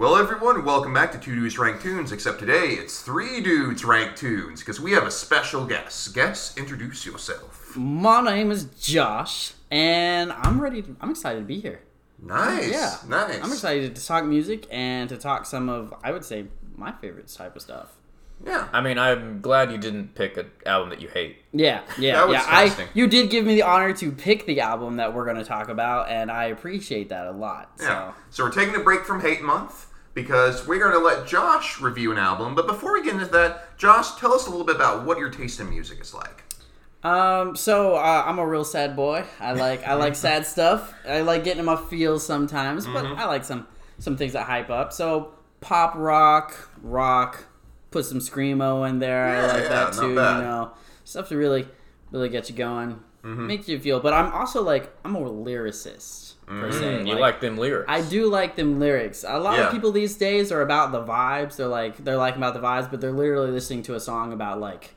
Well, everyone, welcome back to Two Dudes Rank Tunes, except today it's Three Dudes Rank Tunes, because we have a special guest. Guest, introduce yourself. My name is Josh, and I'm ready. To, I'm excited to be here. Nice. Yeah, Nice. I'm excited to talk music and to talk some of, I would say, my favorite type of stuff. Yeah. I mean, I'm glad you didn't pick an album that you hate. Yeah, yeah, That was yeah. I fascinating. you did give me the honor to pick the album that we're going to talk about, and I appreciate that a lot. Yeah. So. So we're taking a break from Hate Month because we're going to let Josh review an album. But before we get into that, Josh, tell us a little bit about what your taste in music is like. Um, so uh, I'm a real sad boy. I like I like sad stuff. I like getting in my feels sometimes, but Mm-hmm. I like some some things that hype up. So pop rock, rock, put some screamo in there. I like yeah, that too. You. Mm-hmm. know, stuff to really really get you going, make you feel. But I'm also like I'm a lyricist. Mm, you like them lyrics. I do like them lyrics. A lot Yeah. of people these days are about the vibes. They're like they're like about the vibes, but they're literally listening to a song about like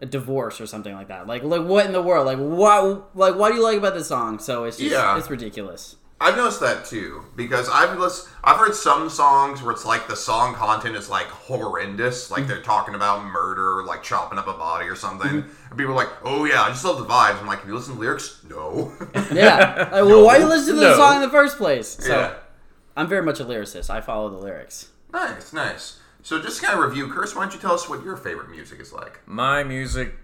a divorce or something like that. Like like what in the world? Like what like what do you like about this song? So it's just Yeah. it's ridiculous. I've noticed that too because I've listened, I've heard some songs where it's like the song content is like horrendous, like they're talking about murder, like chopping up a body or something, mm-hmm. and people are like, "Oh yeah, I just love the vibes." I'm like, "Have you listened to the lyrics?" No. Yeah. Like, well, why are you listen to the No. song in the first place? So yeah. I'm very much a lyricist. I follow the lyrics. Nice, nice. So just kind of review, Curse. Why don't you tell us what your favorite music is like? My music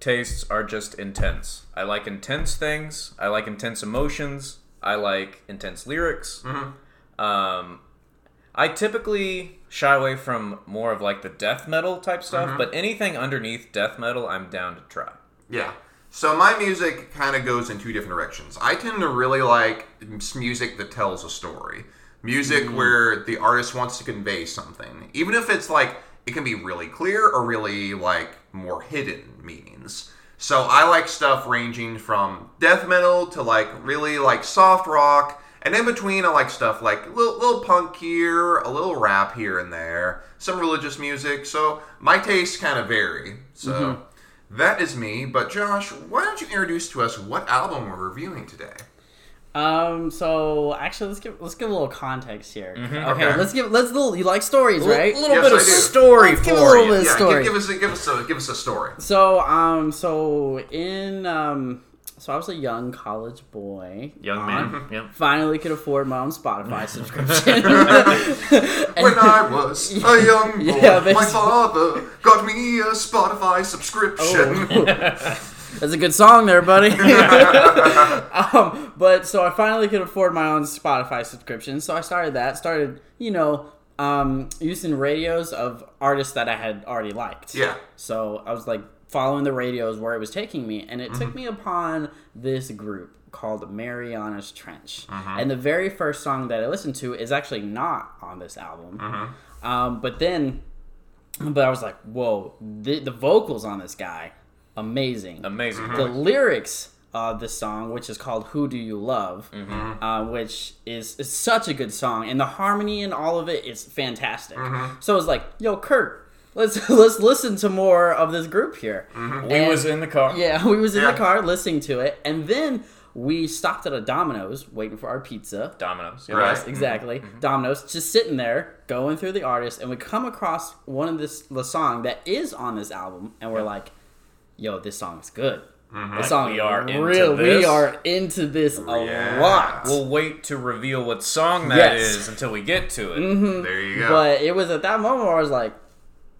tastes are just intense. I like intense things. I like intense emotions. I like intense lyrics. Mm-hmm. Um, I typically shy away from more of like the death metal type stuff, mm-hmm. but anything underneath death metal, I'm down to try. Yeah. So my music kind of goes in two different directions. I tend to really like music that tells a story. Music mm. where the artist wants to convey something. Even if it's like it can be really clear or really like more hidden meanings. So I like stuff ranging from death metal to like really like soft rock. And in between, I like stuff like a little, little punk here, a little rap here and there, some religious music. So my tastes kind of vary. So mm-hmm. that is me. But Josh, why don't you introduce to us what album we're reviewing today? Um. So actually, let's give let's give a little context here. Okay, Okay. Let's give let's little. You like stories, right? A little Yes, bit I of do. story Let's for give a little you. bit- Yeah, story. Give, give us a, give us a give us a story. So um so in um so I was a young college boy. Young on- man. Yep. Finally could afford my own Spotify subscription. When I was a young boy, Yeah, my father got me a Spotify subscription. Oh. That's a good song there, buddy. um, but so I finally could afford my own Spotify subscription. So I started that. Started, you know, um, using radios of artists that I had already liked. Yeah. So I was like following the radios where it was taking me, and it took me upon this group called Marianas Trench. And the very first song that I listened to is actually not on this album. Um, but then, but I was like, whoa, the, the vocals on this guy, amazing. Amazing. The mm-hmm. lyrics of the song, which is called "Who Do You Love," mm-hmm. uh, which is, is such a good song, and the harmony and all of it is fantastic. Mm-hmm. So I was like, "Yo, Kurt, let's let's listen to more of this group here." We And- was in the car. yeah, we was in Yeah. the car listening to it, and then we stopped at a Domino's waiting for our pizza. Domino's, Yep. Right. Yes, exactly. Domino's, just sitting there, going through the artists, and we come across one of this the song that is on this album, and we're like, "Yo, this song is good. This song We are into real. We are into this a Yeah. lot." We'll wait to reveal what song that is Yes. Mm-hmm. until we get to it. There you go. But it was at that moment where I was like,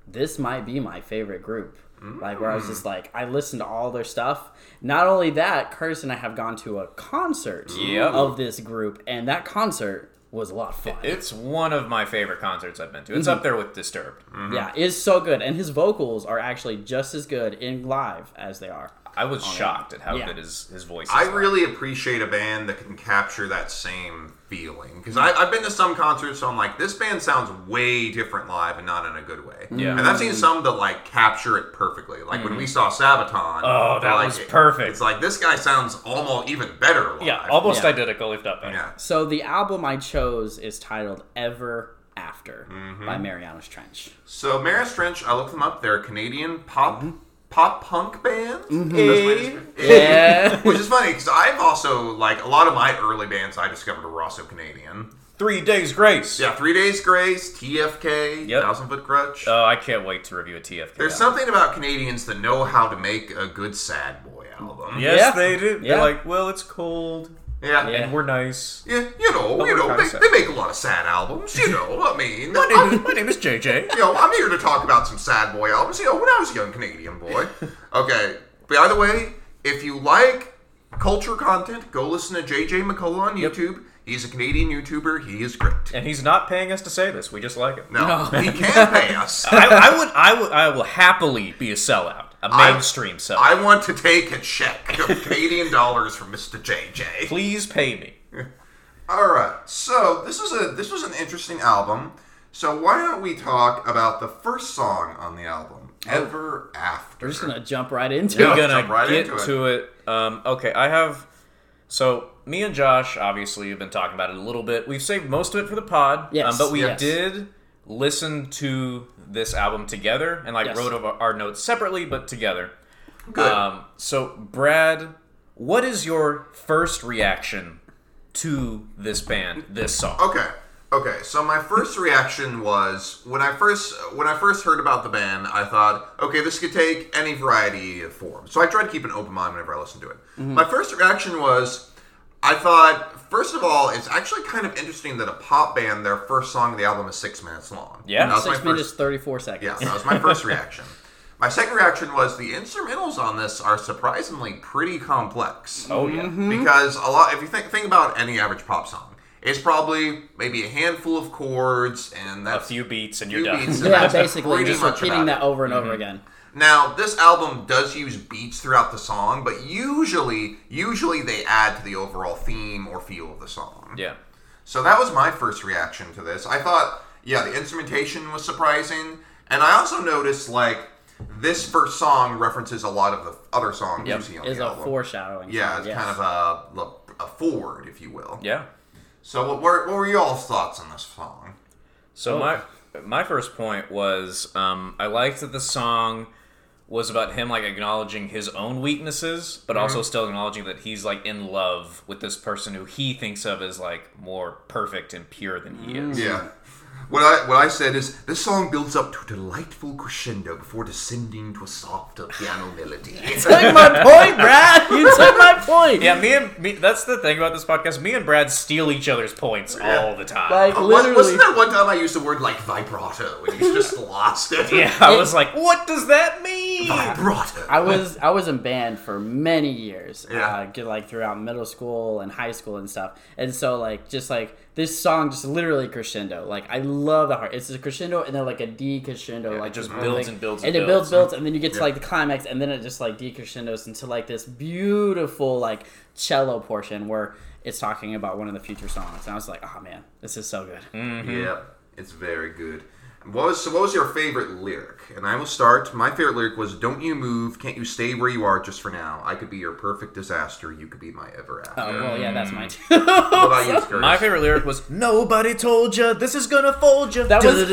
"This might be my favorite group." Like where I was just like, I listened to all their stuff. Not only that, Curtis and I have gone to a concert Yep. of this group, and that concert was a lot of fun. It's one of my favorite concerts I've been to. It's mhm. up there with Disturbed. Yeah, it's so good, and his vocals are actually just as good in live as they are. I was shocked at how Yeah. good his, his voice is. I like. really appreciate a band that can capture that same feeling because I've been to some concerts, so I'm like, this band sounds way different live and not in a good way. Yeah. and I've seen mm. some that like capture it perfectly. Like when we mm-hmm. saw Sabaton. Oh, that like, was perfect. It's like this guy sounds almost even better live. Yeah, almost Yeah. identical, if not better. Yeah. So the album I chose is titled "Ever After" Mm-hmm. by Marianas Trench. So Maris Trench, I looked them up. They're a Canadian pop mm-hmm. Pop punk band. Mm-hmm. That's. Yeah. Which is funny because I've also like a lot of my early bands I discovered were also Canadian. Three Days Grace. Yeah, Three Days Grace, TFK, Yep. Thousand Foot Krutch. Oh, I can't wait to review a TFK. There's album. something about Canadians that know how to make a good sad boy album. Yes, Yeah. they do. Yeah. They're like, well, it's cold Yeah. Yeah. and we're nice. Yeah, you know, But you know, they, they make a lot of sad albums. You know, I mean, My I'm- name, my name is JJ. you know, I'm here to talk about some sad boy albums. You know, when I was a young Canadian boy. Okay. By the way, if you like culture content, go listen to JJ McCullough on YouTube. He's a Canadian YouTuber. He is great. And he's not paying us to say this. We just like him. No, No. he can pay us. I, I would, I would, I will happily be a sellout, a I- mainstream sellout. I want to take a check of Canadian dollars from Mr. JJ. Please pay me. All right. So this is a this was an interesting album. So why don't we talk about the first song on the album, Ever After? We're just gonna jump right into Yeah. We're it. gonna jump right get into it. to it. Um, okay, I have. So me and Josh obviously have been talking about it a little bit. We've saved most of it for the pod. Yes, um, but we yes. did listen to this album together and like Yes. wrote our, our notes separately but together. Good. Um, so Brad, what is your first reaction to this band, this song? Okay. Okay. So my first reaction was when I first when I first heard about the band, I thought, okay, this could take any variety of forms. So I tried to keep an open mind whenever I listened to it. Mm-hmm. My first reaction was, I thought, first of all, it's actually kind of interesting that a pop band, their first song of the album is six minutes long. Yeah. That was Six my minutes first. thirty four seconds. Yeah, that was my first reaction. My second reaction was the instrumentals on this are surprisingly pretty complex. Oh yeah. Mm-hmm. Because a lot, if you think think about any average pop song, it's probably maybe a handful of chords and A few beats and few you're done. beats and Yeah, that's basically pretty just repeating that over and over mm-hmm. again. Now, this album does use beats throughout the song, but usually, usually they add to the overall theme or feel of the song. Yeah. So that was my first reaction to this. I thought, yeah, the instrumentation was surprising, and I also noticed like this first song references a lot of the other songs Yep. you see on Is the a foreshadowing. yeah, song, it's yes. kind of a, a forward, if you will. Yeah. So, what were, what were y'all's thoughts on this song? So Oh. my my first point was um, I liked that the song was about him like acknowledging his own weaknesses, but mm-hmm. also still acknowledging that he's like in love with this person who he thinks of as like more perfect and pure than he is. Yeah. What I what I said is this song builds up to a delightful crescendo before descending to a softer piano melody. You took my point, Brad. You took my point. Yeah, me and me. That's the thing about this podcast. Me and Brad steal each other's points all the time. Like Uh, literally. wasn't there one time I used the word like vibrato and you just lost it? yeah, I was like, what does that mean? Vibrato. I was I was in band for many years, Yeah. uh, like throughout middle school and high school and stuff. And so like just like this song just literally crescendo. Like I love the heart. It's a crescendo and then like a decrescendo. like it just this builds thing. and builds and and it builds, builds. builds, and then you get to like the climax, and then it just like decrescendos into like this beautiful like cello portion where it's talking about one of the future songs. And I was like, oh man, this is so good. Mm-hmm. Yeah, it's very good. What was so what was your favorite lyric? And I will start. My favorite lyric was "Don't you move? Can't you stay where you are just for now? I could be your perfect disaster. You could be my ever after." Oh well, yeah, that's mine hmm. too. what about you, My favorite lyric was "Nobody told you this is gonna fold you." That was-.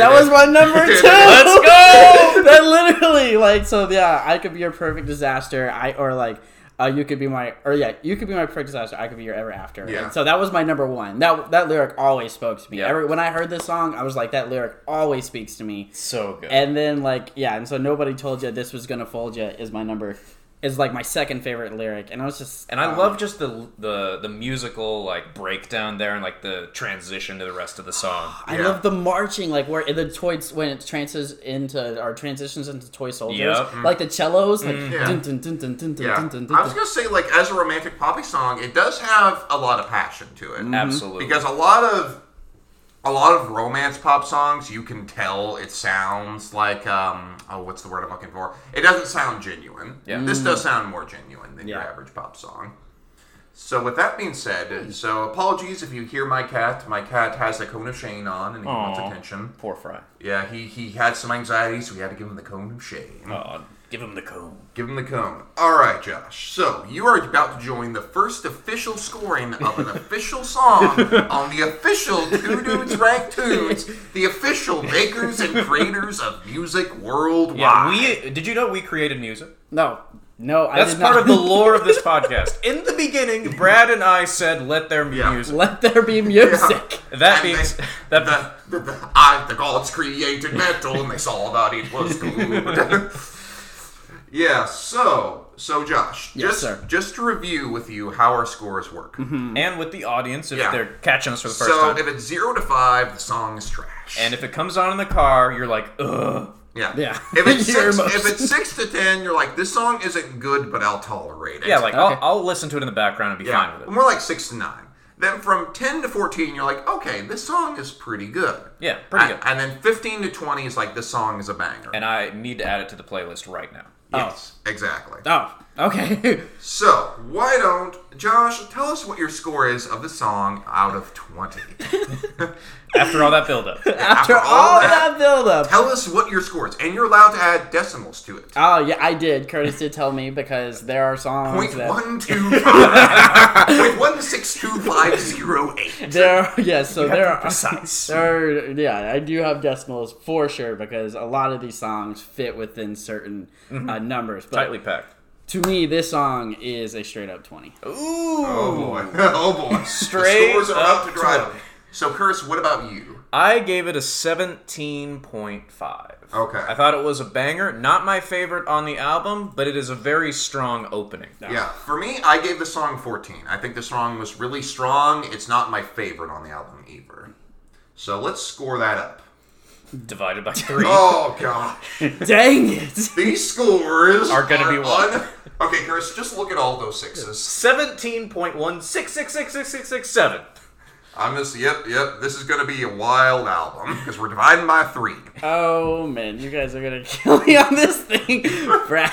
That was my number two. Let's go! that literally, like, so yeah, I could be your perfect disaster. I or like, uh, you could be my, or yeah, you could be my perfect disaster. I could be your ever after. Yeah. And so that was my number one. That that lyric always spoke to me. Yeah. Every when I heard this song, I was like, that lyric always speaks to me. So good. And then like, yeah, and so nobody told you this was gonna fold you is my number. Is like my second favorite lyric, and I was just And I um, love just the the the musical like breakdown there and like the transition to the rest of the song. I Yeah. love the marching, like where the toys when it transitions into or transitions into toy soldiers, Yep. Mm-hmm. like the cellos, like I was gonna say like as a romantic poppy song, it does have a lot of passion to it. Mm-hmm. Absolutely. because a lot of a lot of romance pop songs you can tell it sounds like um oh what's the word i'm looking for it doesn't sound genuine Yeah. this does sound more genuine than your Yeah. average pop song so with that being said so apologies if you hear my cat my cat has a cone of shame on and he wants Aw. attention Poor Fry. yeah he he had some anxiety so we had to give him the cone of shame. Oh, give him the cone. Give him the cone. All right, Josh. So you are about to join the first official scoring of an official song on the official Two Dudes Rank Tunes, the official makers and creators of music worldwide. Yeah, we did you know we created music? No, No, I That's did part of the lore of this podcast. In the beginning, Brad and I said, "Let there be Yeah. music." Let there be music. That And being they- that the, the, the, I, the gods created metal and they saw that it was good. Yeah, so, so Josh, Yes, just, sir. just to review with you how our scores work. Mm-hmm. and with the audience if Yeah. they're catching us for the first So, time. So if it's 0 to 5, the song is trash. and if it comes on in the car, you're like, "Ugh." yeah. Yeah. If it's, six, if it's 6 to 10, you're like, this song isn't good, but I'll tolerate it. Yeah, like Okay. I'll, I'll listen to it in the background and be fine with it. more like 6 to 9. Then from 10 to 14, you're like, okay, this song is pretty good. Yeah, pretty and, good. And then 15 to 20 is like, this song is a banger. And I need to add it to the playlist right now. Yes, oh. exactly. Oh, okay. So, why don't, Josh, tell us what your score is of the song out of 20. After all that buildup. After all that buildup. Tell us what your score is, and you're allowed to add decimals to it. Oh yeah, I did. Curtis did tell me because there are songs Point that one two five. Point one six two five zero eight. there. Are, yes, so there are precise. There are, yeah, I do have decimals for sure because a lot of these songs fit within certain uh, numbers. But Tightly packed. To me, this song is a straight up twenty. Ooh. Oh boy. Oh boy. Straight the scores are about up to drive. twenty. So, Curtis, what about you? I gave it a 17.5. Okay. I thought it was a banger. Not my favorite on the album, but it is a very strong opening. Yeah, for me, I gave the song 14. I think the song was really strong. It's not my favorite on the album either. So let's score that up. Divided by three. Oh gosh. Dang it! These scores Are gonna be what? un- Okay, Chris, just look at all those sixes. 17.1666667. I'm just, yep, yep. This is gonna be a wild album because we're dividing by three. Oh man, you guys are gonna kill me on this thing, Brad.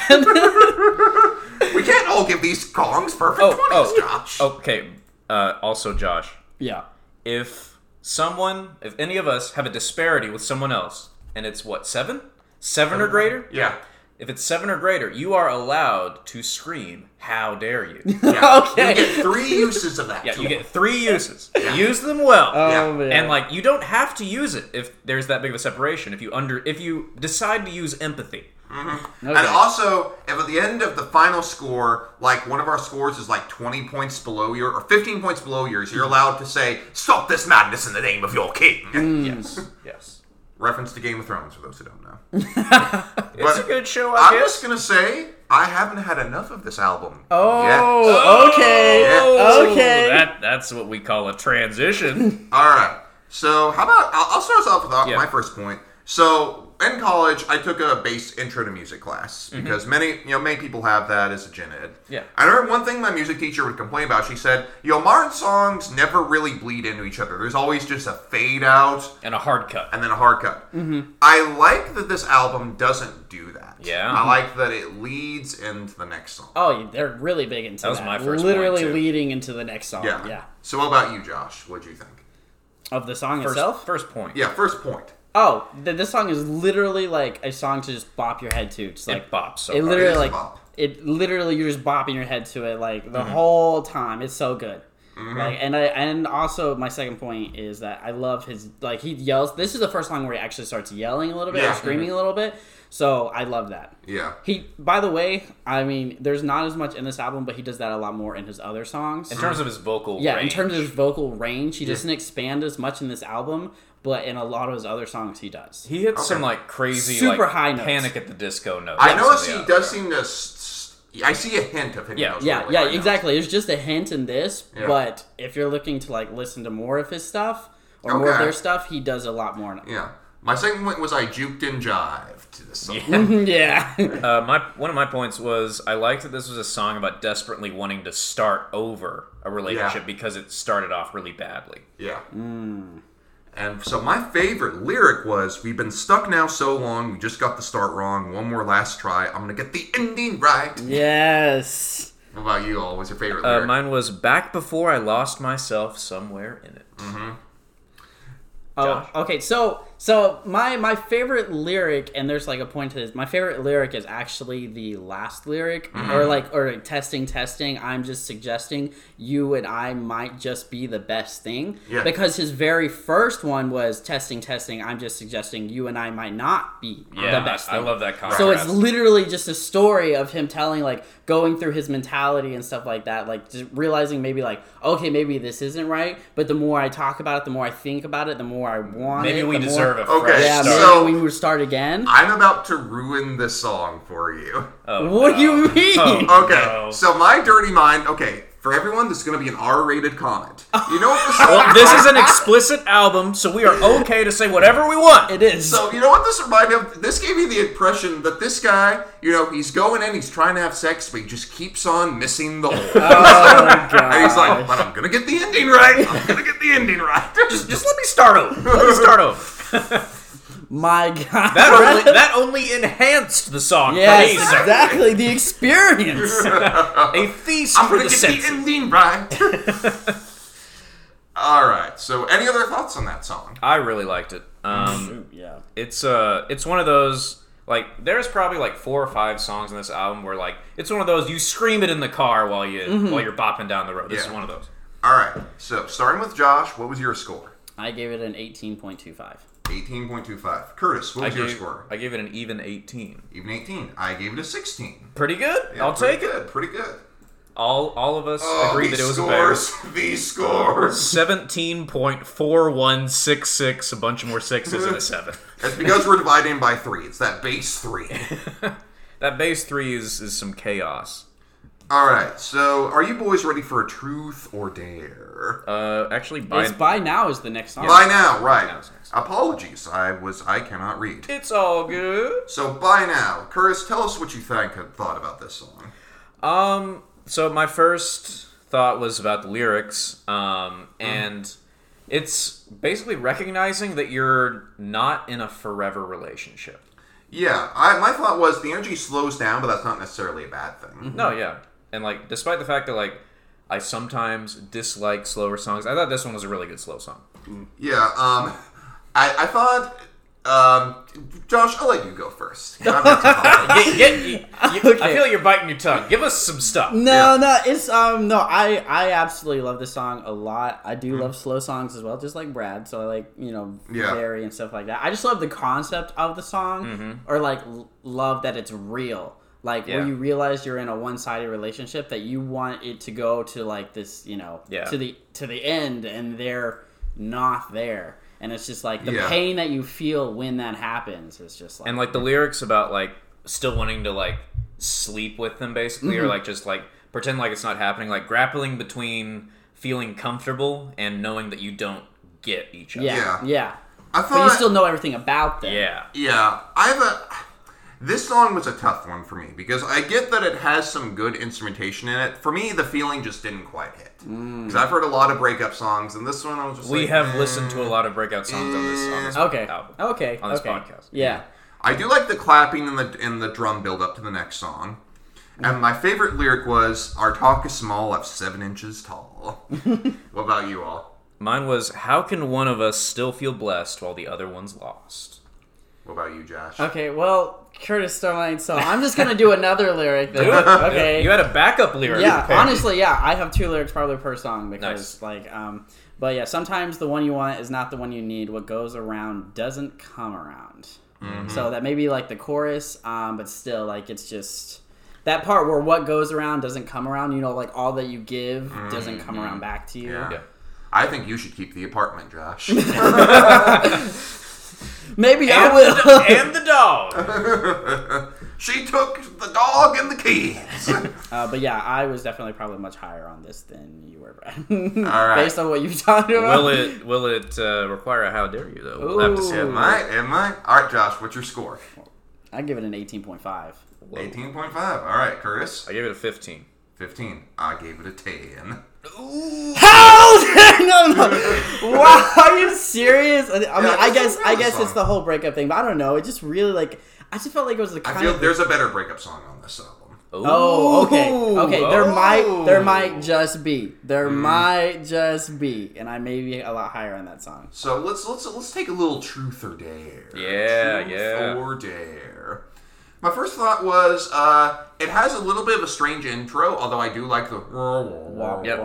We can't all give these songs perfect Oh, twenties, oh, Josh. Okay. Uh, also, Josh, yeah. if someone, if any of us have a disparity with someone else, and it's what, seven? Seven or greater? Yeah. If it's seven or greater, you are allowed to scream, How dare you? yeah. Okay. You get three uses of that. Yeah, tool. you get three uses. Use them well. Oh Yeah. man. And like you don't have to use it if there's that big of a separation. If you under if you decide to use empathy. Okay. And also, if at the end of the final score, like one of our scores is like 20 points below your, or 15 points below yours, you're allowed to say, Stop this madness in the name of your king. Mm. Yes. yes. Reference to Game of Thrones, for those who don't know. It's a good show, I I'm guess. just gonna say, I haven't had enough of this album. oh, yet. okay. Yeah. Okay. That that's what we call a transition. Alright, so how about, I'll, I'll start us off with uh, Yeah. my first point. So, in college, I took a base intro to music class because many, you know, many people have that as a gen ed. Mm-hmm. Yeah. I remember one thing my music teacher would complain about. She said, "You know, modern songs never really bleed into each other. There's always just a fade out and a hard cut. and then a hard cut." Hmm. I like that this album doesn't do that. Yeah. I like that it leads into the next song. Oh, they're really big into that. was my first Literally point, too. leading into the next song. yeah. Yeah. So, what about you, Josh? What do you think? Of the song First, itself. first point. Yeah, first point. Oh, th- this song is literally like a song to just bop your head to. Just like It bops so it hard. literally It is like bop. it literally you're just bopping your head to it like Mm-hmm. the whole time. It's so good. Like and I and also my second point is that I love his like he yells. This is the first song where he actually starts yelling a little bit Yeah. or screaming a little bit. So I love that. Yeah. He, by the way, I mean, there's not as much in this album, but he does that a lot more in his other songs. In terms of his vocal yeah, in terms of his vocal range, he doesn't expand as much in this album, but in a lot of his other songs, he does. he hits some like crazy Super like, high notes. panic at the disco notes. I on notice he does other- seem to. I see a hint of him. Yeah, Yeah, really yeah, high notes. exactly. There's just a hint in this, Yeah. but if you're looking to like listen to more of his stuff or more of their stuff, he does a lot more. Yeah. My second point was I juked and jive to this song. yeah. Uh, my one of my points was I liked that this was a song about desperately wanting to start over a relationship Yeah. because it started off really badly. Yeah. And so my favorite lyric was, "We've been stuck now so long, we just got the start wrong. One more last try. I'm gonna get the ending right." yes. What about you? All? What's your favorite Uh, mine was back before I lost myself somewhere in it. Oh, Josh? okay. So So my my favorite lyric, and there's like a point to this. My favorite lyric is actually the last lyric, Mm-hmm. or like or testing, testing. I'm just suggesting you and I might just be the best thing. Yeah. Because his very first one was testing, testing. I'm just suggesting you and I might not be Yeah, the best. I, I love that contrast. So it's literally just a story of him telling, like, going through his mentality and stuff like that. Like, just realizing maybe, like, okay, maybe this isn't right. But the more I talk about it, the more I think about it, the more I want maybe it. we the more- deserve a Okay, Yeah, start. So- we would start again. I'm about to ruin this song for you. Oh, what do you mean? Oh, Okay, no. so my dirty mind. Okay, for everyone, this is going to be an R-rated comment. You know what this? Well, this is an explicit album, so we are okay to say whatever we want. It is. So you know what this reminded me of? This gave me the impression that this guy, you know, he's going in, he's trying to have sex, but he just keeps on missing the hole. oh, and he's like, "But I'm gonna get the ending right. I'm gonna get the ending right." Just, just let me start over. Let me start over. My God. That only, that only enhanced the song yes, for me, sir. exactly. The experience. A feast I'm for gonna the get the senses. ending right. All right. So, any other thoughts on that song? I really liked it. Um, yeah. it's uh, it's one of those like there's probably like four or five songs in this album where like it's one of those you scream it in the car while you while you're bopping down the road. This Yeah. is one of those. All right. So, starting with Josh, what was your score? I gave it an 18.25. 18.25. Curtis, what I was your gave score? I gave it an even 18. Even 18. I gave it a 16. Pretty good. Yeah, I'll pretty take it. Pretty good. All all of us Oh, agreed that it was a better. scores. These scores. Seventeen point four one six six, a bunch more sixes and a seven. It's because we're dividing by three. It's that base three. That base three is is some chaos. All right. So, are you boys ready for a truth or dare? Uh, actually, by It's by now is the next song. By now, right? now it's next. Apologies. I was. I cannot read. it's all good. So by now, Curtis, tell us what you think thought about this song. Um, so my first thought was about the lyrics, um, and it's basically recognizing that you're not in a forever relationship. Yeah, I, my thought was the energy slows down, but that's not necessarily a bad thing. No, yeah, and like despite the fact that like I sometimes dislike slower songs, I thought this one was a really good slow song. Yeah. Um, I, I thought. Um, Josh, I'll let you go first. I'm not too hot. Get, get, you, you- I feel like you're biting your tongue. Give us some stuff. No, Yeah. no, it's um no, I I absolutely love this song a lot. I Mm-hmm. do love slow songs as well, just like Brad. So I like you know Yeah. Barry and stuff like that. I just love the concept of the song, or like love that it's real. Like Yeah. where you realize you're in a one-sided relationship that you want it to go to like this, you know, Yeah. to the to the end, and they're not there. And it's just like the Yeah. pain that you feel when that happens is just like and like the lyrics about like still wanting to like sleep with them basically Mm-hmm. or like just like pretend like it's not happening like grappling between feeling comfortable and knowing that you don't get each other yeah, Yeah. yeah, I But thought. you still know everything about them. yeah Yeah, I have a. This song was a tough one for me because I get that it has some good instrumentation in it. For me, the feeling just didn't quite hit. Because I've heard a lot of breakup songs, and this one I was just we like, have eh. listened to a lot of breakup songs on this on this Okay. album Okay. on this okay. podcast. Yeah. I do like the clapping and the and the drum build up to the next song. And my favorite lyric was, "Our talk is small, I'm seven inches tall." what about you all? mine was how can one of us still feel blessed while the other one's lost What about you, Josh? Okay. Well, Curtis Starline. So I'm just gonna do another lyric. Then. Do it. Okay. you had a backup lyric yeah. prepared. Honestly, yeah. I have two lyrics probably per song because Nice. like um. But yeah, sometimes the one you want is not the one you need. What goes around doesn't come around. Mm-hmm. So that may be like the chorus, um, but still, like it's just that part where what goes around doesn't come around. You know, like all that you give doesn't come around back to you. Yeah. Yeah. I think you should keep the apartment, Josh. Maybe I and, will. the, and the dog she took the dog and the keys. Uh, but yeah, I was definitely probably much higher on this than you were, Brad. All right. Based on what you've talked about. will it will it uh, require a how dare you though we'll have to see Ooh. Am I? Am I? All right, Josh. What's your score? I give it an 18.5. Eighteen point five. All right, Curtis. I gave it a 15 Fifteen. I gave it a ten. How? no, no. Wow, are you serious? I mean, Yeah, I guess I know the guess it's the whole breakup thing, but I don't know. It just really like I just felt like it was the I kind feel of there's a better breakup song on this album. Oh, okay, Ooh. okay. There might, there Oh. might just be, there Mm-hmm. might just be, and I may be a lot higher on that song. So let's let's let's take a little truth or dare. Yeah, truth yeah. Or dare. My first thought was uh, it has a little bit of a strange intro, although I do like the. Yep,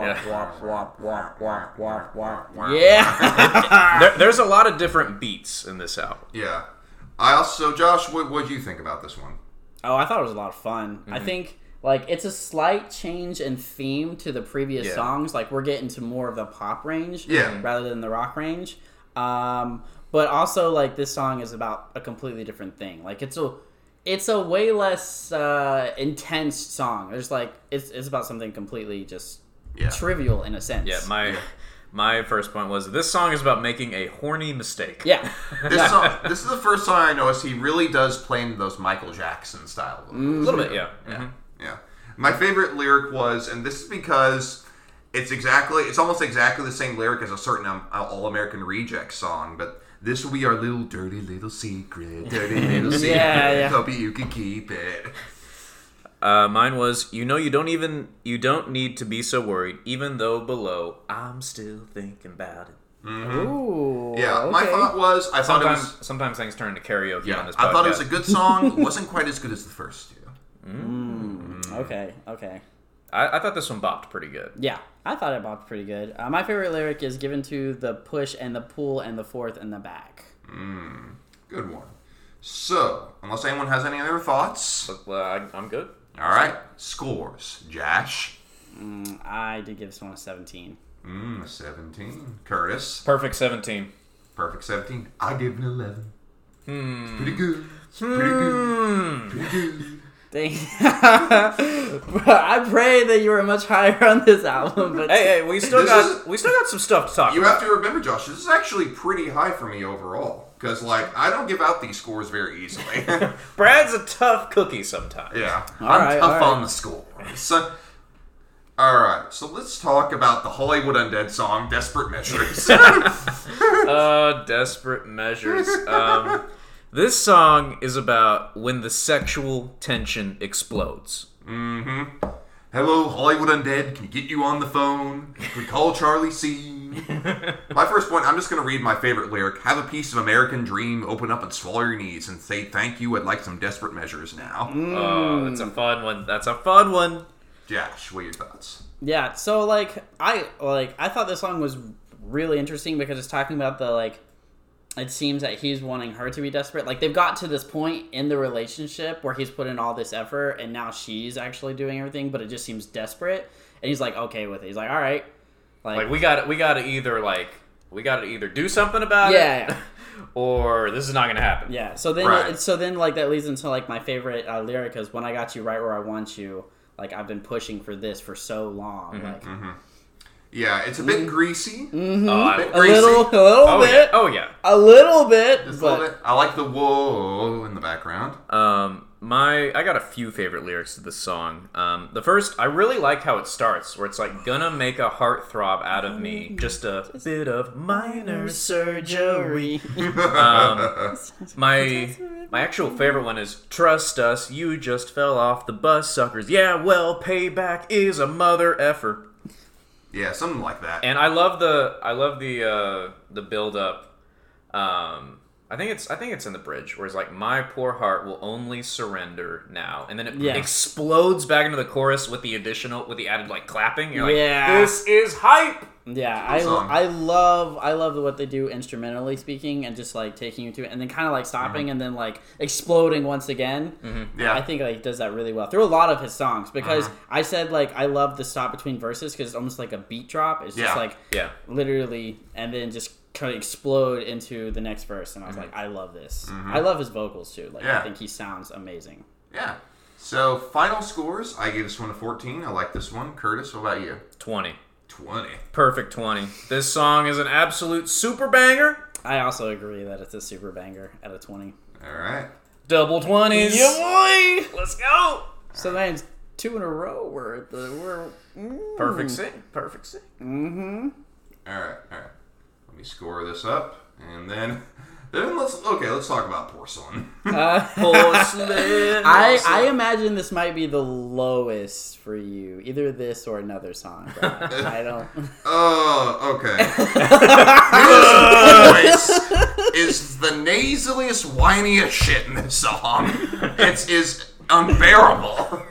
yeah. There, there's a lot of different beats in this album. Yeah. I also, Josh, what what do you think about this one? oh, I thought it was a lot of fun. Mm-hmm. I think like it's a slight change in theme to the previous Yeah. songs. Like we're getting to more of the pop range, Yeah. rather than the rock range. Um, but also like this song is about a completely different thing. Like it's a it's a way less uh, intense song. There's like it's it's about something completely just Yeah. trivial in a sense. Yeah, my my first point was this song is about making a horny mistake. yeah. This song, this is the first song I noticed he really does play into those Michael Jackson style. a little bit, yeah. Yeah. Yeah. My favorite lyric was, and this is because it's exactly, it's almost exactly the same lyric as a certain um, All American Reject song, but this will be our little dirty little secret, dirty little secret. Yeah, yeah. Hope you can keep it. Uh, mine was, you know, you don't even, you don't need to be so worried, even though below, I'm still thinking about it. Mm-hmm. Ooh. Yeah, my thought was, I thought it Sometimes, was, sometimes things turn into karaoke yeah, on this podcast. I thought it was a good song. It wasn't quite as good as the first two. Mm, mm. Okay. Okay. I, I thought this one bopped pretty good. Yeah, I thought it bopped pretty good. Uh, my favorite lyric is given to the push and the pull and the fourth and the back. Good one. So, unless anyone has any other thoughts, But, well, I, I'm good. all right, scores. Josh, I did give this one a 17. mm, 17. Curtis, Perfect 17. perfect 17. I give it 11. Hmm. It's pretty good. It's pretty good. Pretty good. Dang. I pray that you were much higher on this album, but Hey, hey, we still This got is- we still got some stuff to talk You about. have to remember, Josh, this is actually pretty high for me overall. Because, like, I don't give out these scores very easily. Brad's a tough cookie sometimes. yeah. All I'm right, tough all right. on the scores. Alright, so let's talk about the Hollywood Undead song, Desperate Measures. Uh, desperate measures. Um, this song is about when the sexual tension explodes. Mm-hmm. Hello, Hollywood Undead. Can you get you on the phone? We call Charlie C. my first point, I'm just going to read my favorite lyric. Have a piece of American dream, open up and swallow your knees, and say thank you. I'd like some desperate measures now. Oh, that's a fun one. That's a fun one. Josh, what are your thoughts? yeah. So like, I like I thought this song was really interesting because it's talking about the like. It seems that he's wanting her to be desperate. Like they've got to this point in the relationship where he's put in all this effort, and now she's actually doing everything, but it just seems desperate. And he's like okay with it. He's like, all right, Like we got we got to either like we got to either do something about Yeah, it, yeah. or this is not gonna happen. Yeah. So then, Right. so then, like that leads into like my favorite uh, lyric is "When I got you right where I want you." Like I've been pushing for this for so long. Mm-hmm, Like Yeah, it's a bit greasy. Oh, I- Bit a greasy. little, a little oh bit, yeah. Oh yeah. a little bit, Just a but little bit. I like the whoa in the background. Um, my I got a few favorite lyrics to this song. Um, the first, I really like how it starts, where it's like gonna make a heart throb out of me, just a bit of minor surgery. um, my my actual favorite one is trust us, you just fell off the bus, suckers. Yeah, well, payback is a mother effer. Yeah, something like that. And I love the I love the uh, the build up. Um, I think it's I think it's in the bridge where it's like my poor heart will only surrender now, and then it Yeah. explodes back into the chorus with the additional with the added like clapping. You're like, Yeah. this is hype. Yeah, I, song. I love I love what they do instrumentally speaking and just like taking you to it and then kind of like stopping and then like exploding once again. yeah. I think like he does that really well through a lot of his songs because Uh-huh. I said like I love the stop between verses because it's almost like a beat drop. It's just Yeah. like Yeah, literally and then just kind of explode into the next verse and i was like i love this i love his vocals too like Mm-hmm. Yeah. i think he sounds amazing yeah. So, final scores. I gave this one a 14. I like this one. Curtis, what about you? twenty, 20. perfect twenty. This song is an absolute super banger. i also agree that it's a super banger at a 20 All right. Double twenties. Yeah, boy Let's go. so that means two in a row we're at the we're Perfect sing. Perfect sing. mm-hmm All right. All right. Let me score this up. And then Then let's okay. Let's talk about porcelain. Uh, porcelain. I I imagine this might be the lowest for you. Either this or another song. But I don't. Oh, okay. His voice is the nasaliest, whiniest shit in this song. It is unbearable.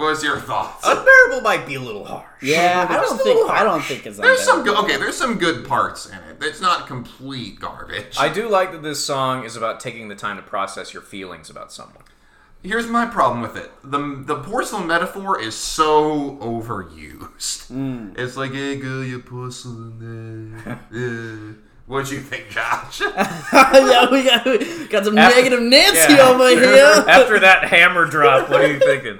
What's your thoughts? Unbearable might be a little harsh. Yeah, I don't think I don't think it's. There's some good. Okay, there's some good parts in it. It's not complete garbage. I do like that this song is about taking the time to process your feelings about someone. Here's my problem with it. The the porcelain metaphor is so overused. It's like, hey girl, you porcelain. eh, eh." What'd you think, Josh? yeah, we got we got some After- negative Nancy Yeah. over here. After that hammer drop, what are you thinking?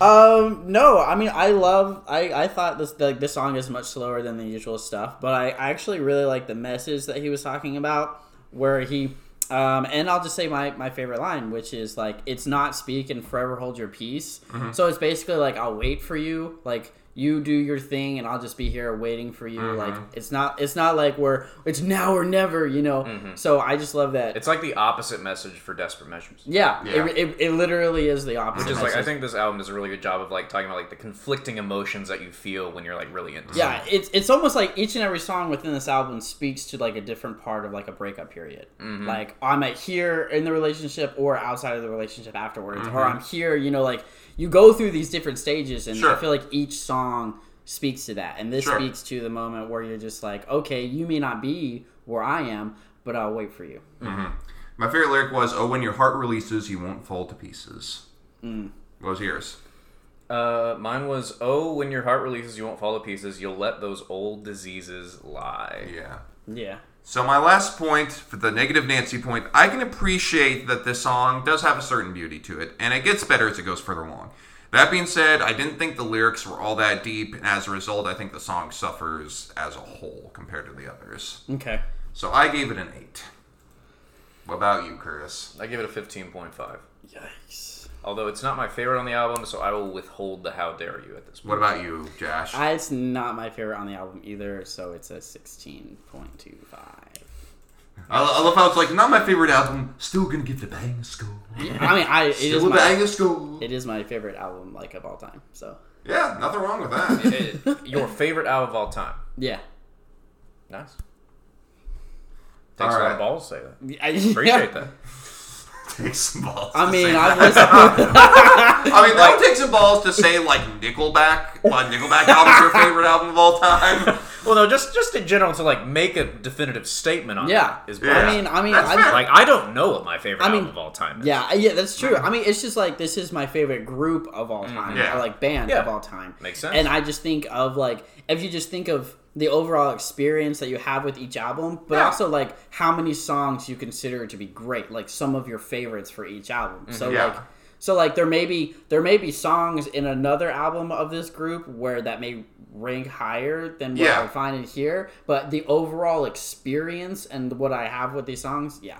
Um, no, I mean, I love. I I thought this like this song is much slower than the usual stuff, but I, I actually really like the message that he was talking about, where he. Um, and I'll just say my, my favorite line, which is like, it's not speak and forever hold your peace. So it's basically like, I'll wait for you. Like, you do your thing and I'll just be here waiting for you. Mm-hmm. Like, it's not, it's not like we're, it's now or never, you know? Mm-hmm. So I just love that. It's like the opposite message for Desperate Measures. yeah, Yeah. It, it, it literally is the opposite. Which is like I think this album does a really good job of like talking about like the conflicting emotions that you feel when you're like really into Yeah, something. it's it's almost like each and every song within this album speaks to like a different part of like a breakup period. Mm-hmm. Like I'm at here in the relationship or outside of the relationship afterwards, mm-hmm. or I'm here. You know, like you go through these different stages, and I feel like each song speaks to that, and this Sure. speaks to the moment where you're just like, okay, you may not be where I am, but I'll wait for you. My favorite lyric was, "Oh, when your heart releases, you won't fall to pieces." What was yours? Uh, mine was oh, when your heart releases, you won't fall to pieces. You'll let those old diseases lie. Yeah. Yeah. So my last point, for the negative Nancy point, I can appreciate that this song does have a certain beauty to it, and it gets better as it goes further along. That being said, I didn't think the lyrics were all that deep, and as a result, I think the song suffers as a whole compared to the others. Okay. So I gave it an eight. What about you, Curtis? I give it a fifteen point five. Yikes. Although it's not my favorite on the album, so I will withhold the "How dare you" at this point. What about you, Josh? I, uh, it's not my favorite on the album either, so it's a sixteen point two five. I, I love how it's like not my favorite album, still gonna give it a bang score. I mean, I it is Still a my, bang score. it is my favorite album like of all time. So Yeah, nothing wrong with that. It- your favorite album of all time? yeah, Nice. Takes a lot Alright. of balls to say that. I, Appreciate that. Take some balls. I to mean, say I've that. listened. I mean, that would take some balls to say like Nickelback. But Nickelback album's your favorite album of all time. Well, no, just just in general to like make a definitive statement on Yeah. it is Yeah. I mean, I mean, I, like I don't know what my favorite I mean, album of all time is. yeah, yeah, that's true. Mm-hmm. I mean, it's just like this is my favorite group of all mm-hmm. time, Yeah. or like band Yeah. of all time. Makes sense. And I just think of like if you just think of the overall experience that you have with each album, but Yeah. also like how many songs you consider to be great, like some of your favorites for each album. Mm-hmm. So Yeah. like so like there may be there may be songs in another album of this group where that may rank higher than what Yeah. I find in here, but the overall experience and what I have with these songs, yeah.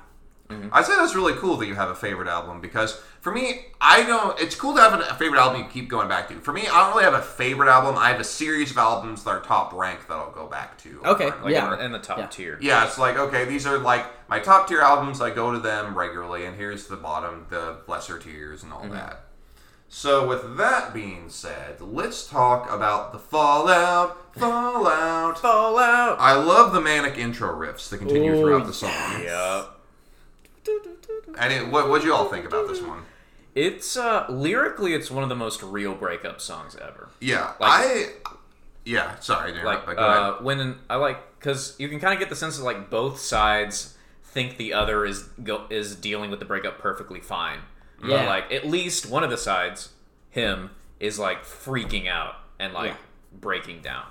I'd say that's really cool that you have a favorite album because for me, I don't. It's cool to have a favorite album you keep going back to. For me, I don't really have a favorite album. I have a series of albums that are top ranked that I'll go back to. Okay, like yeah. in, the, top Yeah. tier. Yeah, it's like okay, these are like my top tier albums. I go to them regularly, and here's the bottom, the lesser tiers, and all Mm-hmm. that. So, with that being said, let's talk about the Fallout. Fallout. Fallout. I love the manic intro riffs that continue Ooh, throughout the song. Yeah. And it, what what'd you all think about this one? It's uh lyrically, it's one of the most real breakup songs ever. Yeah, Like- I. Yeah, sorry, to Like but go ahead. uh, when I like because you can kind of get the sense that like both sides think the other is go, is dealing with the breakup perfectly fine. But, Yeah. like at least one of the sides, him, is like freaking out and like Yeah. Breaking down.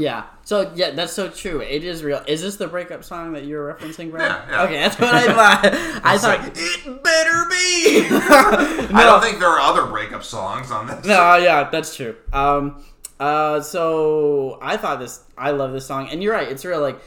Yeah. So yeah, that's so true. It is real. Is this the breakup song that you're referencing, Brad? Yeah, yeah. Okay, that's what I thought. I thought. like it better be. I don't think there are other breakup songs on this. no, yeah, that's true. Um, uh, so I thought this. I love this song, and you're right. It's real. Like,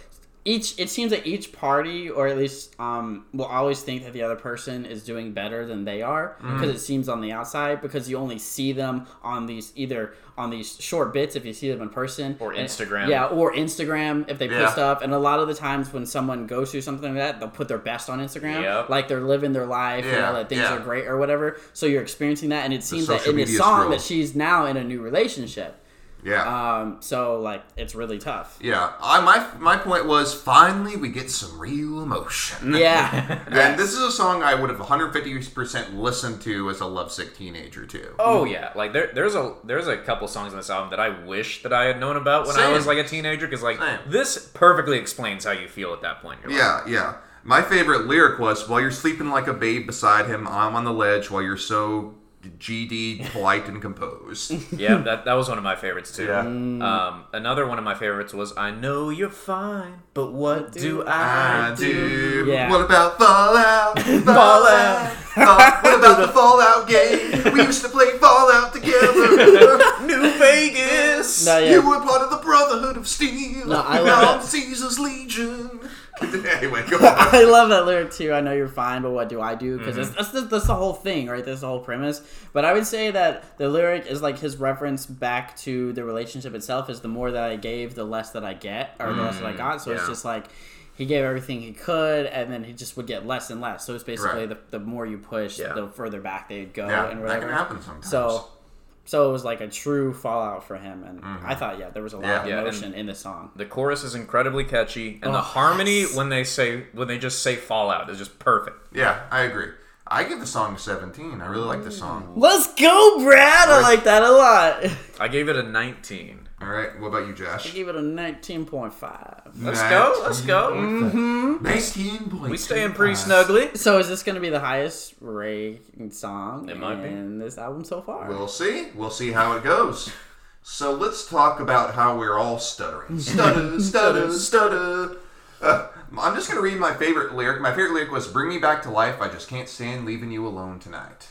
each it seems that each party or at least um, will always think that the other person is doing better than they are Mm-hmm. because it seems on the outside because you only see them on these either on these short bits if you see them in person Or and- Instagram. yeah or instagram if they Yeah. put stuff and a lot of the times when someone goes through something like that they'll put their best on instagram Yep. like they're living their life you Yeah, know that things yeah. are great or whatever so you're experiencing that and it seems that in this media song that she's now in a new relationship Yeah. um so like it's really tough yeah. I, my my point was finally we get some real emotion. yeah And this is a song I would have 150% listened to as a lovesick teenager too. Oh yeah, like there, there's a there's a couple songs on this album that I wish that I had known about when I was like a teenager because like Same. this perfectly explains how you feel at that point. in your life. Yeah, yeah. My favorite lyric was while you're sleeping like a babe beside him, I'm on the ledge while you're so GD, polite, and composed. yeah, that that was one of my favorites too. Yeah. Um, another one of my favorites was I know you're fine, but what do do I, I do. Yeah. What about Fallout? Fallout. Uh, what about the Fallout game? We used to play Fallout together. New Vegas. No, yeah. You were part of the Brotherhood of Steel. No, I love now that. I'm Caesar's Legion. anyway, go on. I love that lyric too. I know you're fine, but what do I do? Because Mm-hmm. that's, that's, that's the whole thing, right? That's the whole premise. But I would say that the lyric is like his reference back to the relationship itself is the more that I gave, the less that I get, or the less that I got. So it's Mm, just like he gave everything he could, and then he just would get less and less. So it's basically Right. the, the more you push, Yeah. the further back they'd go, Yeah, and that whatever. can happen sometimes. So, so it was like a true fallout for him, and I thought, yeah, there was a lot Mm-hmm. Yeah. of Yeah, emotion in the song. The chorus is incredibly catchy, and the Oh, harmony yes. when they say when they just say Fallout is just perfect. yeah, I agree. I give the song a 17. I really like the song. Let's go, Brad! I like that a lot. I gave it a 19. All right, what about you, Josh? I Josh? gave it a 19.5. Let's go. Let's go. Mm-hmm. 19. We staying pretty snugly. So is this going to be the highest rated song It might be. in this album so far? We'll see. We'll see how it goes. So let's talk about how we're all stuttering. Stutter, stutter, stutter. Uh, I'm just going to read my favorite lyric. My favorite lyric was Bring me back to life. I just can't stand leaving you alone tonight.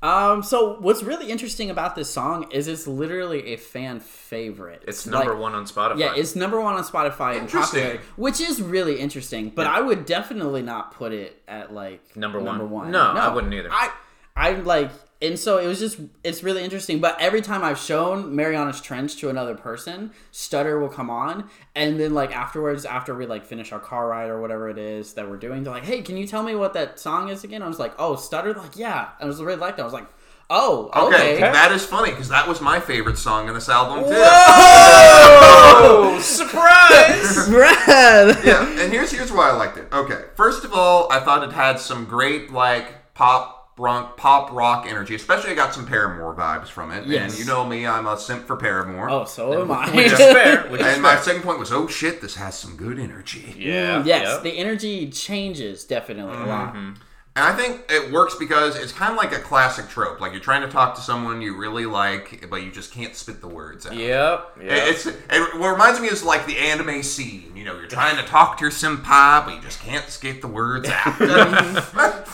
Um, so what's really interesting about this song is it's literally a fan favorite. It's number Like, one on Spotify. Yeah, it's number one on Spotify and popular, which is really interesting. But I would definitely not put it at like Number one? Number one. No, I wouldn't either. I, I like, and so it was just, it's really interesting. But every time I've shown Marianas Trench to another person, Stutter will come on, and then like afterwards, after we like finish our car ride or whatever it is that we're doing, they're like, "Hey, can you tell me what that song is again?" I was like, "Oh, Stutter." Like, yeah, I was really like that. I was like, "Oh, Okay, okay." that is funny because that was my favorite song in this album too. oh, surprise! Brad. yeah, and here's here's why I liked it. Okay, first of all, I thought it had some great like pop rock, pop rock energy. Especially, I got some Paramore vibes from it. Yes. And you know me, I'm a simp for Paramore. Oh, so am I. Which is fair. Which is and my fair. second point was, oh shit, this has some good energy. Yeah. Mm, yes, yeah. the energy changes definitely a lot. And I think it works because it's kind of like a classic trope. Like you're trying to talk to someone you really like, but you just can't spit the words out. Yep. It- Yep. It's it, what reminds me is like the anime scene. You know, you're trying to talk to your senpai, but you just can't get the words out.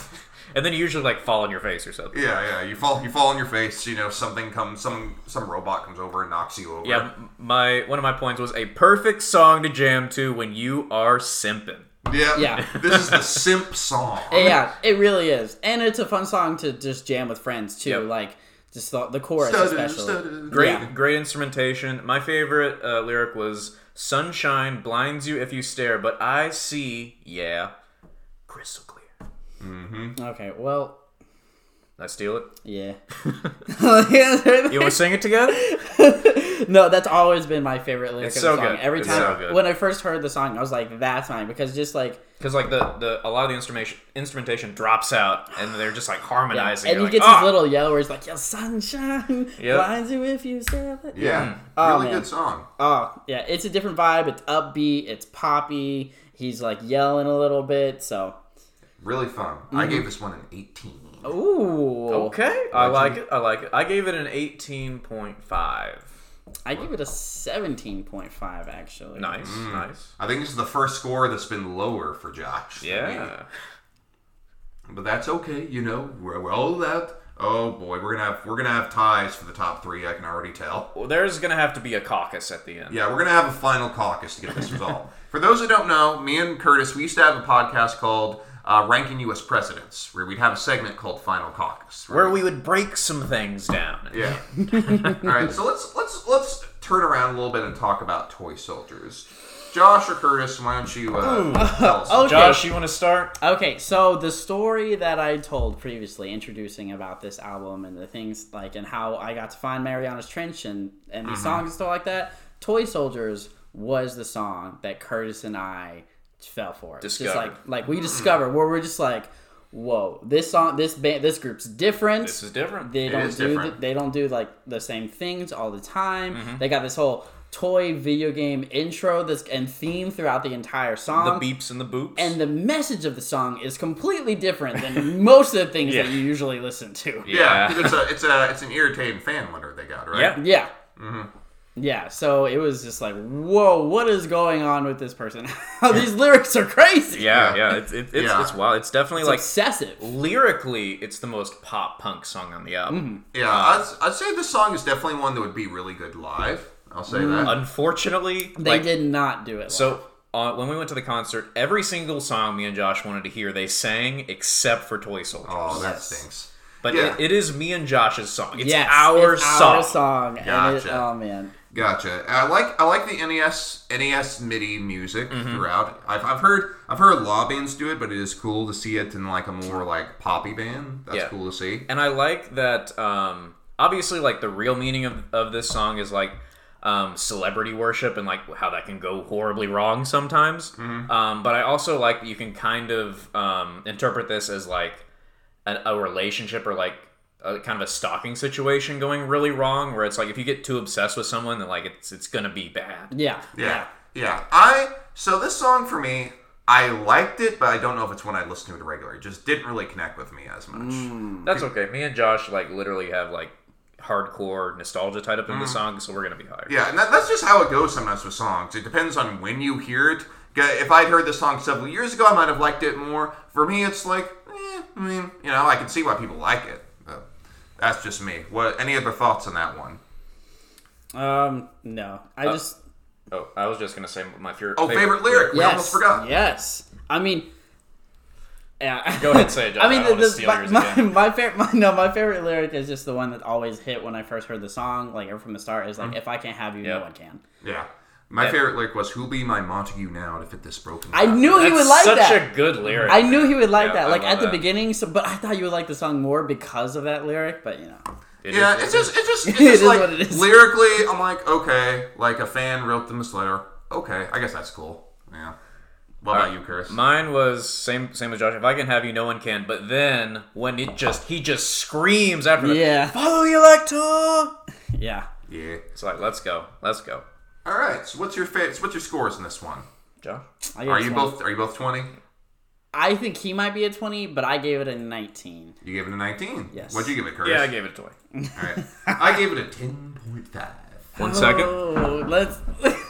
and then you usually like fall on your face or something. yeah, yeah. You fall, you fall on your face. You know, something comes, some some robot comes over and knocks you over. Yeah, my one of my points was a perfect song to jam to when you are simping. yeah, Yeah. This is the simp song. Yeah, it really is, and it's a fun song to just jam with friends too. Yep. Like just the, the chorus, Stutter, especially. stutter. Great, Yeah. great instrumentation. My favorite uh, lyric was "Sunshine blinds you if you stare, but I see, yeah, crystal clear." Okay, well, I steal it. yeah. You want to sing it together? no, that's always been my favorite lyric It's of so the song. good. Every It's time so good. when I first heard the song, I was like, "That's mine," because just like Because like the, the a lot of the instrumentation instrumentation drops out and they're just like yeah. harmonizing. and You're gets like, his "Ah!" little yell where he's like, "Your sunshine Yep. blinds you if you stare." at-" Yeah, Oh, really man. good song. Oh yeah, it's a different vibe. It's upbeat. It's poppy. He's like yelling a little bit. So Really fun. Mm-hmm. I gave this one an 18. ooh, Okay, I like it. I like it. I gave it an eighteen point five. I give it a seventeen point five actually. Nice, Mm. nice. I think this is the first score that's been lower for Josh. Yeah. But that's okay, you know, we're, we're all allowed, Oh boy, we're gonna have we're gonna have ties for the top three. I can already tell. Well, there's gonna have to be a caucus at the end. Yeah, we're gonna have a final caucus to get this resolved. For those who don't know, me and Curtis, we used to have a podcast called uh, "Ranking U.S. Presidents," where we'd have a segment called "Final Caucus," Where we would break some things down. yeah. All right, so let's let's let's turn around a little bit and talk about toy soldiers. Josh or Curtis, why don't you uh, tell us? Okay. Josh, you want to start? Okay, so the story that I told previously, introducing about this album and the things like and how I got to find Marianas Trench and and these songs and stuff like that. Toy Soldiers was the song that Curtis and I fell for. It's just Discovered. like like we discovered where we're just like, whoa, this song, this band, this group's different. This is different. They don't is do the, they don't do like the same things all the time. Mm-hmm. They got this whole toy video game intro this and theme throughout the entire song. The beeps and the boops. and the message of the song is completely different than most of the things that you usually listen to. yeah, Yeah. 'cause it's a it's a it's an irritating fan letter they got, right? Yeah. Yeah. Mm-hmm. Yeah, so it was just like, whoa, what is going on with this person? These lyrics are crazy. yeah, Yeah. yeah. It's it's it's, Yeah. it's wild. It's definitely It's like obsessive. lyrically, it's the most pop punk song on the album. Yeah, I'd, I'd say this song is definitely one that would be really good live. I'll say that. Unfortunately, They like did not do it. so. Uh, when we went to the concert, every single song me and Josh wanted to hear, they sang except for Toy Soldiers. Oh, that Yes. stinks. but yeah. it, it is me and Josh's song. It's yes, our it's song. Our song. And it, Gotcha. oh man. Gotcha. I like I like the NES NES MIDI music Mm-hmm. throughout. I've, I've heard I've heard of bands do it, but it is cool to see it in like a more like poppy band. That's Yeah. cool to see. and I like that. Um, obviously, like the real meaning of, of this song is like um, celebrity worship and like how that can go horribly wrong sometimes. Mm-hmm. Um, but I also like that you can kind of um, interpret this as like a, a relationship or like a kind of a stalking situation going really wrong, where it's like if you get too obsessed with someone, then like it's it's gonna be bad. Yeah. Yeah. Yeah. I so this song for me, I liked it, but I don't know if it's one I listened to it regularly. It just didn't really connect with me as much. Mm. That's okay. Me and Josh like literally have like hardcore nostalgia tied up in the song, so we're gonna be higher. Mm. Yeah, and that, that's just how it goes sometimes with songs. It depends on when you hear it. If I'd heard this song several years ago, I might have liked it more. For me, it's like, eh, I mean, you know, I can see why people like it. But that's just me. What? Any other thoughts on that one? Um, no. I just Oh, I was just gonna say my favorite. Oh, favorite lyric. We yes. almost forgot. Yes. I mean yeah. Go ahead, and say it, Josh. I mean, I don't the, steal my, yours my, again. my favorite, my, no, my favorite lyric is just the one that always hit when I first heard the song, like from the start, is like, "If I can't have you, no one can." Yeah. My Yeah. favorite lyric was, "Who'll be my Montague now to fit this broken?" I path?" knew he would like such that. Such a good lyric. I knew he would like Yeah, that, like at the that. beginning. So, but I thought you would like the song more because of that lyric. But you know, It Yeah, is- it's just, it's just, it's It just is like what it is. lyrically, I'm like, okay, like a fan wrote them this letter. Okay, I guess that's cool. Yeah. What about uh, you, Chris? Mine was same same as Josh. If I can have you, no one can. But then when it just he just screams after the Yeah. follow the elector. yeah. yeah. It's like let's go, let's go, All right. So what's your fa- What's your scores in this one? Joe, I Are this you one- both? Are you both twenty? I think he might be a twenty, but I gave it a nineteen. You gave it a nineteen. Yes. What'd you give it, Curtis? Yeah, I gave it a toy. All right. I gave it a ten point five. One second. Oh, let's.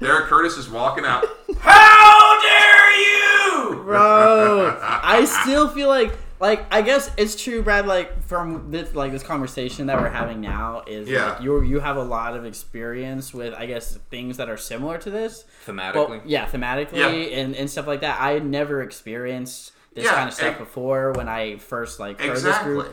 There, Curtis is walking out. How dare you? bro. I still feel like, like, I guess it's true, Brad. Like from this, like this conversation that we're having now is Yeah. like you you have a lot of experience with, I guess, things that are similar to this. Thematically. Well, yeah, thematically Yeah. And, and stuff like that. I had never experienced this Yeah, kind of stuff before when I first like heard this group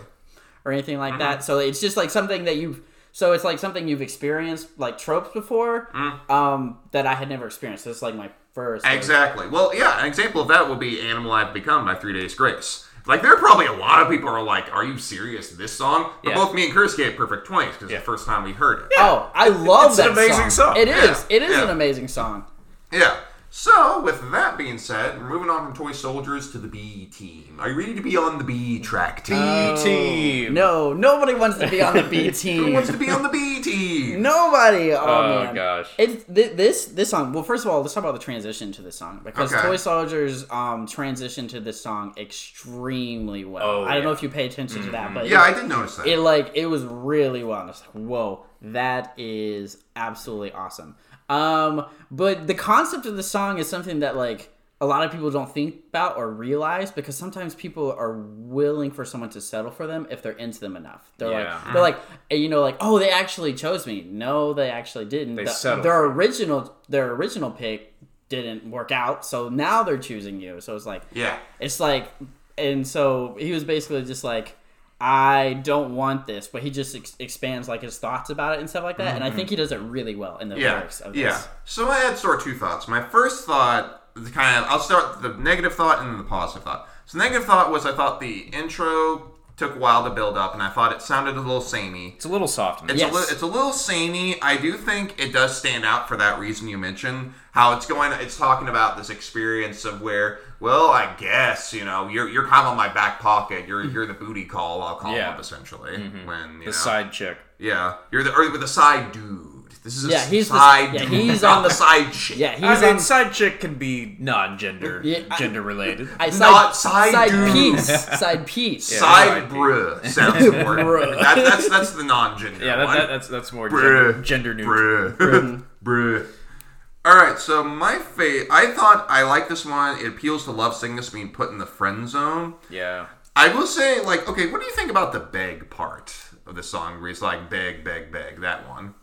or anything like that. So it's just like something that you've. So it's like something you've experienced like tropes before, um, that I had never experienced. This is like my first. like- Exactly. Well, yeah, an example of that would be "Animal I've Become" by Three Days Grace. Like, there are probably a lot of people who are like, "Are you serious? This song?" But Yeah. both me and Chris gave perfect twenties because Yeah. the first time we heard it. Oh, I love It's an that amazing song. It is. Yeah, It is yeah. an amazing song. Yeah. So, with that being said, we're moving on from Toy Soldiers to the B team. Are you ready to be on the B track team? Oh, team. No, nobody wants to be on the B team. Who team. wants to be on the B team? Nobody. Oh, Oh, man. gosh. It's thi- this this song. Well, first of all, let's talk about the transition to this song because Okay. Toy Soldiers um transitioned to this song extremely well. Oh, I don't know if you pay attention to that, but Yeah, I it, did notice that. it like it was really well. And I was like, whoa, that is absolutely awesome. Um, but the concept of the song is something that like a lot of people don't think about or realize because sometimes people are willing for someone to settle for them if they're into them enough. They're Yeah. like they're like eh, you know like oh they actually chose me. No, they actually didn't. They The- their original their original pick didn't work out, so now they're choosing you. So it's like Yeah. it's like and so he was basically just like I don't want this, but he just ex- expands like his thoughts about it and stuff like that, and I think he does it really well in the Mm-hmm. Yeah, lyrics of this. yeah. So I had sort of two thoughts. My first thought, kind of, I'll start with the negative thought and then the positive thought. So the negative thought was I thought the intro took a while to build up, and I thought it sounded a little samey. It's a little soft. in It's, Yes. a li- it's a little samey. I do think it does stand out for that reason you mentioned. How it's going, it's talking about this experience of where, well, I guess you know, you're you're kind of on my back pocket. You're mm-hmm. you're the booty call. I'll call Yeah. up essentially mm-hmm. when you the know, side chick. yeah, you're the or with the side dude. This is a Yeah, he's the- side. yeah, dude, he's on the the- side chick. Yeah, he's I mean, on side chick can be non-gender, Yeah, gender related. I, Not side dude. piece, side piece. Side side bruh sounds more. Bruh. that, that's that's the non-gender. yeah, that, one. that, that's that's more Bruh. gender, gender neutral. Bruh. Bruh. All right, so my fate. I thought I like this one. It appeals to love sickness being put in the friend zone. Yeah. I will say, like, okay, what do you think about the beg part of the song? Where it's like beg, beg, beg. That one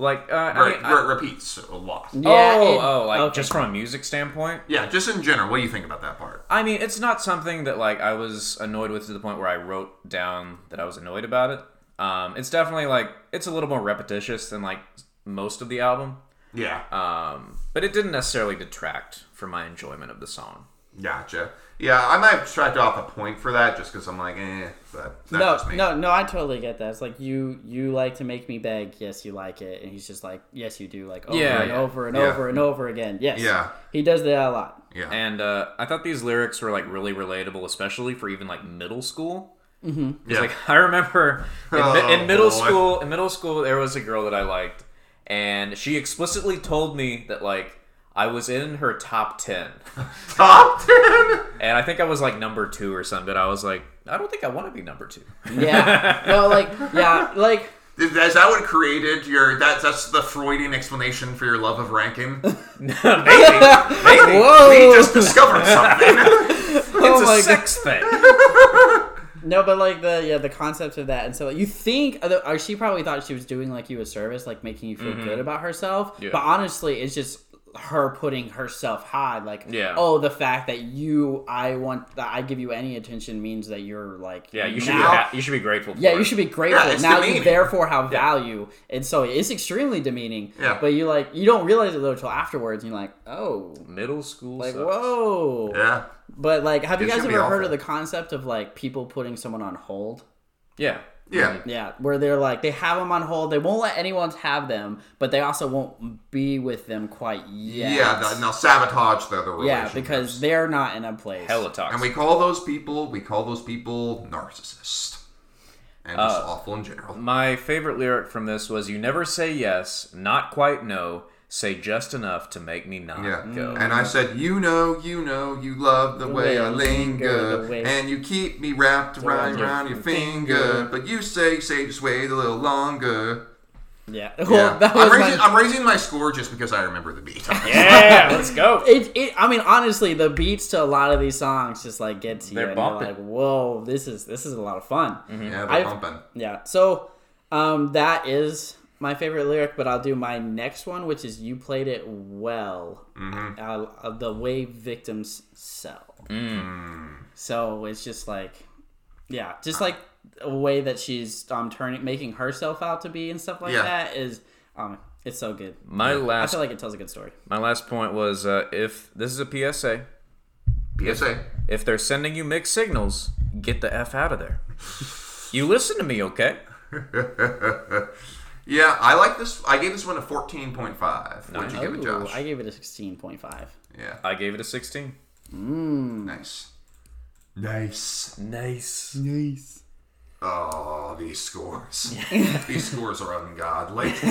Like, uh, I mean, it- I- where repeats a lot. Yeah, oh, it- oh, like okay. just from a music standpoint. Yeah, just in general, what do you think about that part? I mean, it's not something that like I was annoyed with to the point where I wrote down that I was annoyed about it. Um, it's definitely like it's a little more repetitious than like most of the album. Yeah, Um, but it didn't necessarily detract from my enjoyment of the song. gotcha. Yeah, I might have tried off a point for that just because I'm like, eh, but No, just me. no, no. I totally get that. It's like you, you like to make me beg. Yes, you like it, and he's just like, yes, you do. Like over Yeah, and yeah. over and Yeah. over and over again. Yes. Yeah. He does that a lot. Yeah, And uh, I thought these lyrics were like really relatable, especially for even like middle school. yeah. Like I remember in, Oh, in middle boy. school, in middle school, there was a girl that I liked, and she explicitly told me that like I was in her top ten, top ten. and I think I was like number two or something. But I was like, I don't think I want to be number two. Yeah. no, like yeah, like Is is that what created your? That's that's the Freudian explanation for your love of ranking. maybe, maybe whoa. we just discovered something. it's Oh my a sex thing. No, but like the yeah the concept of that, and so you think uh, or she probably thought she was doing like you a service, like making you feel good about herself. Mm-hmm. Yeah. But honestly, it's just her putting herself high. Like, Yeah. oh, the fact that you, I want that I give you any attention means that you're like, Yeah, you should be ha- you should be grateful. For Yeah, it. you should be grateful. Yeah, now demeaning. you therefore have value, and so it's extremely demeaning. Yeah. But you like you don't realize it though until afterwards. And you're like, oh, Middle school. like sucks. whoa. yeah, But like, have you guys ever heard of the concept of like people putting someone on hold? Yeah. Yeah. Yeah, where they're like they have them on hold. They won't let anyone have them, but they also won't be with them quite yet. Yeah, they'll sabotage the other way. yeah, because they're not in a place. Hella toxic. and we call those people we call those people narcissists and just Uh, awful in general. My favorite lyric from this was "You never say yes, not quite no, say just enough to make me not Yeah, go." and I said, you know, you know, you love the, way, I linger, the way- and you keep me wrapped around, your around your finger. finger. But you say, say, just wait a little longer. Yeah, Yeah. well, that was I'm, my- raising, I'm raising my score just because I remember the beat. yeah, let's go. It, it, I mean, honestly, the beats to a lot of these songs just like get to you, They're and you're like, "Whoa, this is this is a lot of fun." yeah, they're I've- pumping. Yeah. So, um, that is my favorite lyric, but I'll do my next one, which is "You played it well." Mm-hmm. Uh, uh, the way victims sell. So it's just like, yeah, just like a way that she's um turning, making herself out to be and stuff like Yeah. that is um, it's so good. My I last I feel like it tells a good story. my last point was uh, if this is a PSA, PSA. if they're sending you mixed signals, get the f out of there. You listen to me, okay? Yeah, I like this. I gave this one a 14.5. What'd you give it, Josh? I gave it a sixteen point five. Yeah, I gave it a sixteen. Mm. nice. Nice. Nice. Nice. Oh, these scores. these scores are ungodly.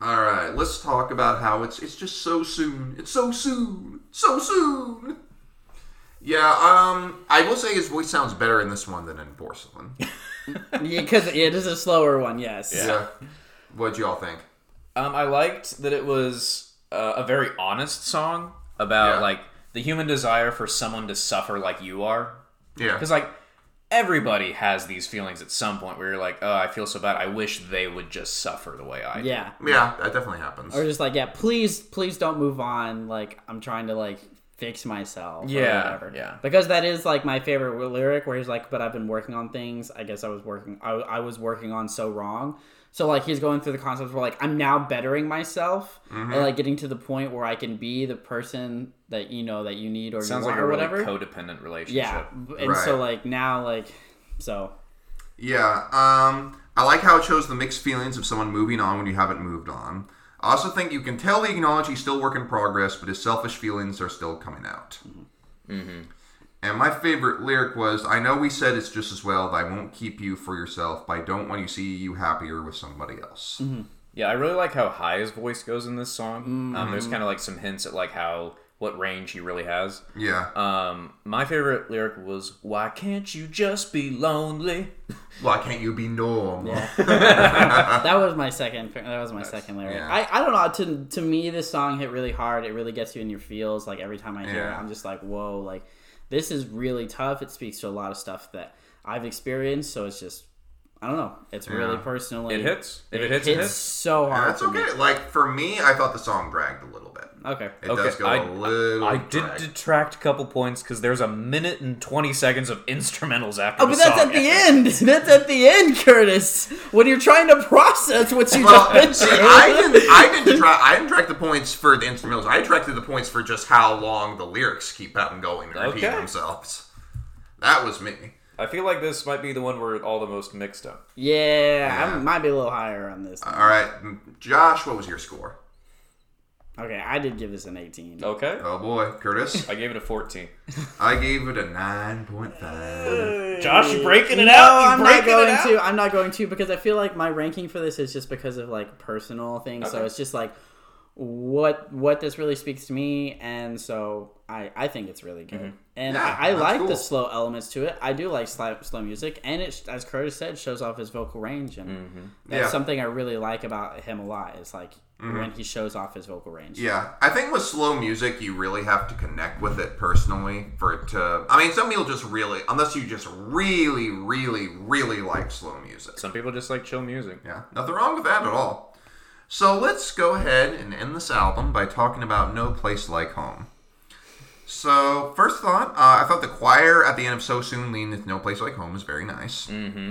All right, let's talk about how it's it's just so soon. It's so soon. So soon. Yeah, um, I will say his voice sounds better in this one than in Porcelain. Yeah, because it is a slower one. Yes. yeah. What'd you all think? Um, I liked that it was uh, a very honest song about Yeah. like the human desire for someone to suffer like you are. Yeah. Because like everybody has these feelings at some point where you're like, oh, I feel so bad. I wish they would just suffer the way I. do." Yeah. Yeah, that definitely happens. Or just like, yeah, please, please don't move on. Like, I'm trying to like fix myself. Yeah, whatever. yeah. Because that is like my favorite lyric, where he's like, "But I've been working on things. I guess I was working. I, I was working on so wrong." So like he's going through the concepts where like I'm now bettering myself Mm-hmm. and like getting to the point where I can be the person that you know that you need or Sounds you like a really whatever. codependent relationship. yeah, and so like now like so Yeah, um, I like how it shows the mixed feelings of someone moving on when you haven't moved on. I also think you can tell he acknowledges he's still work in progress, but his selfish feelings are still coming out. Mm-hmm. And my favorite lyric was, "I know we said it's just as well that I won't keep you for yourself, but I don't want you to see you happier with somebody else." Mm-hmm. Yeah, I really like how high his voice goes in this song. Um, Mm-hmm. there's kind of like some hints at like how what range he really has. Yeah. Um, my favorite lyric was, "Why can't you just be lonely?" Why can't you be normal? that was my second that was my second lyric. yeah. I, I don't know to to me this song hit really hard. It really gets you in your feels. Like every time I hear it, I'm just like whoa. Like this is really tough. It speaks to a lot of stuff that I've experienced. So it's just I don't know. It's really Yeah. personally It hits. If it, It hits, hits it hits. so hard. And that's for me. okay. Like for me, I thought the song dragged a little bit. Okay. It Okay, does go I- a little. I did detract a couple points because there's a minute and twenty seconds of instrumentals after. Oh, the but that's song at the ends. end. That's at the end, Curtis. When you're trying to process what you Well, just see, mentioned. I didn't. I didn't track. I didn't track the points for the instrumentals. I tracked the points for just how long the lyrics keep on going and repeating Okay. themselves. That was me. I feel like this might be the one where all the most mixed up. Yeah, Yeah. I might be a little higher on this. All right, Josh, what was your score? Okay, I did give this an 18. Okay, Oh boy, Curtis, I gave it a fourteen. I gave it a nine point five. Josh, you breaking it no, out? You I'm not breaking it going out? to. I'm not going to because I feel like my ranking for this is just because of like personal things. So it's just like what what this really speaks to me, and so I I think it's really good. Mm-hmm. And Yeah, I, I that's like the slow elements to it. I do like slow, slow music, and it as Curtis said shows off his vocal range, and mm-hmm. that's Yeah. something I really like about him a lot. Is like when he shows off his vocal range. Yeah, I think with slow music, you really have to connect with it personally for it to. I mean, some people just really, unless you just really, really, really like slow music. Some people just like chill music. Yeah, nothing wrong with that at all. So let's go ahead and end this album by talking about No Place Like Home. So, first thought, uh, I thought the choir at the end of So Soon leaned into No Place Like Home is very nice. Mm-hmm.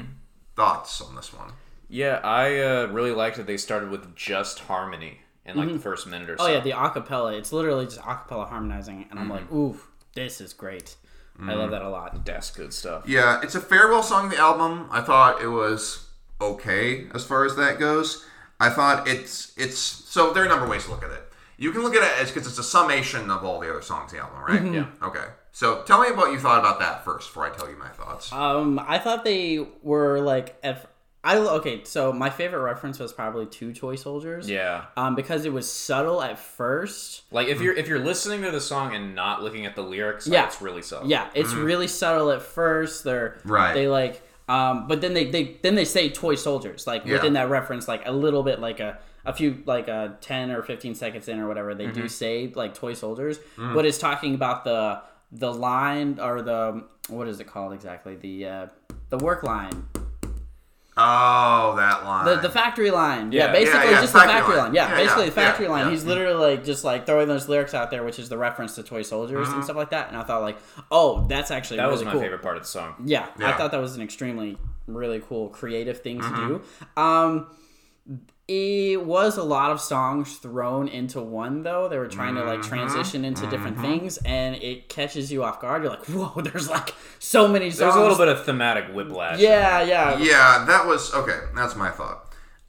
Thoughts on this one? Yeah, I uh, really liked that they started with just harmony in like the first minute or so. Oh yeah, the acapella. It's literally just acapella harmonizing, and I'm like, ooh, this is great. I love that a lot. that's good stuff. Yeah, it's a farewell song the album. I thought it was okay as far as that goes. I thought it's it's so there are a number of ways to look at it. You can look at it as because it's a summation of all the other songs in the album, right? Yeah. Okay. So tell me what you thought about that first before I tell you my thoughts. Um, I thought they were like, if I okay, so my favorite reference was probably two toy soldiers. Yeah. Um, because it was subtle at first. Like if you're if you're listening to the song and not looking at the lyrics, Yeah. it's really subtle. Yeah, it's really subtle at first. They're Right. They like, um, but then they, they then they say toy soldiers like Yeah. within that reference, like a little bit, like a a few like uh, ten or fifteen seconds in or whatever. They do say like toy soldiers, but it's talking about the the line or the what is it called exactly the uh, the work line Oh, that line. The, the factory line. Yeah, Yeah. basically Yeah, yeah, just the factory factory line. line. Yeah, Yeah, basically yeah, the factory yeah, line. yeah. He's literally like just like throwing those lyrics out there, which is the reference to toy soldiers Mm-hmm. and stuff like that. And I thought like, oh, that's actually That really was my cool. favorite part of the song. Yeah, I thought that was an extremely really cool creative thing to Mm-hmm. do. Um it was a lot of songs thrown into one though. They were trying to like Mm-hmm. transition into different things and it catches you off guard. You're like, "Whoa, there's like so many songs." There's a little bit of thematic whiplash. Yeah, yeah. yeah, that was okay. That's my thought.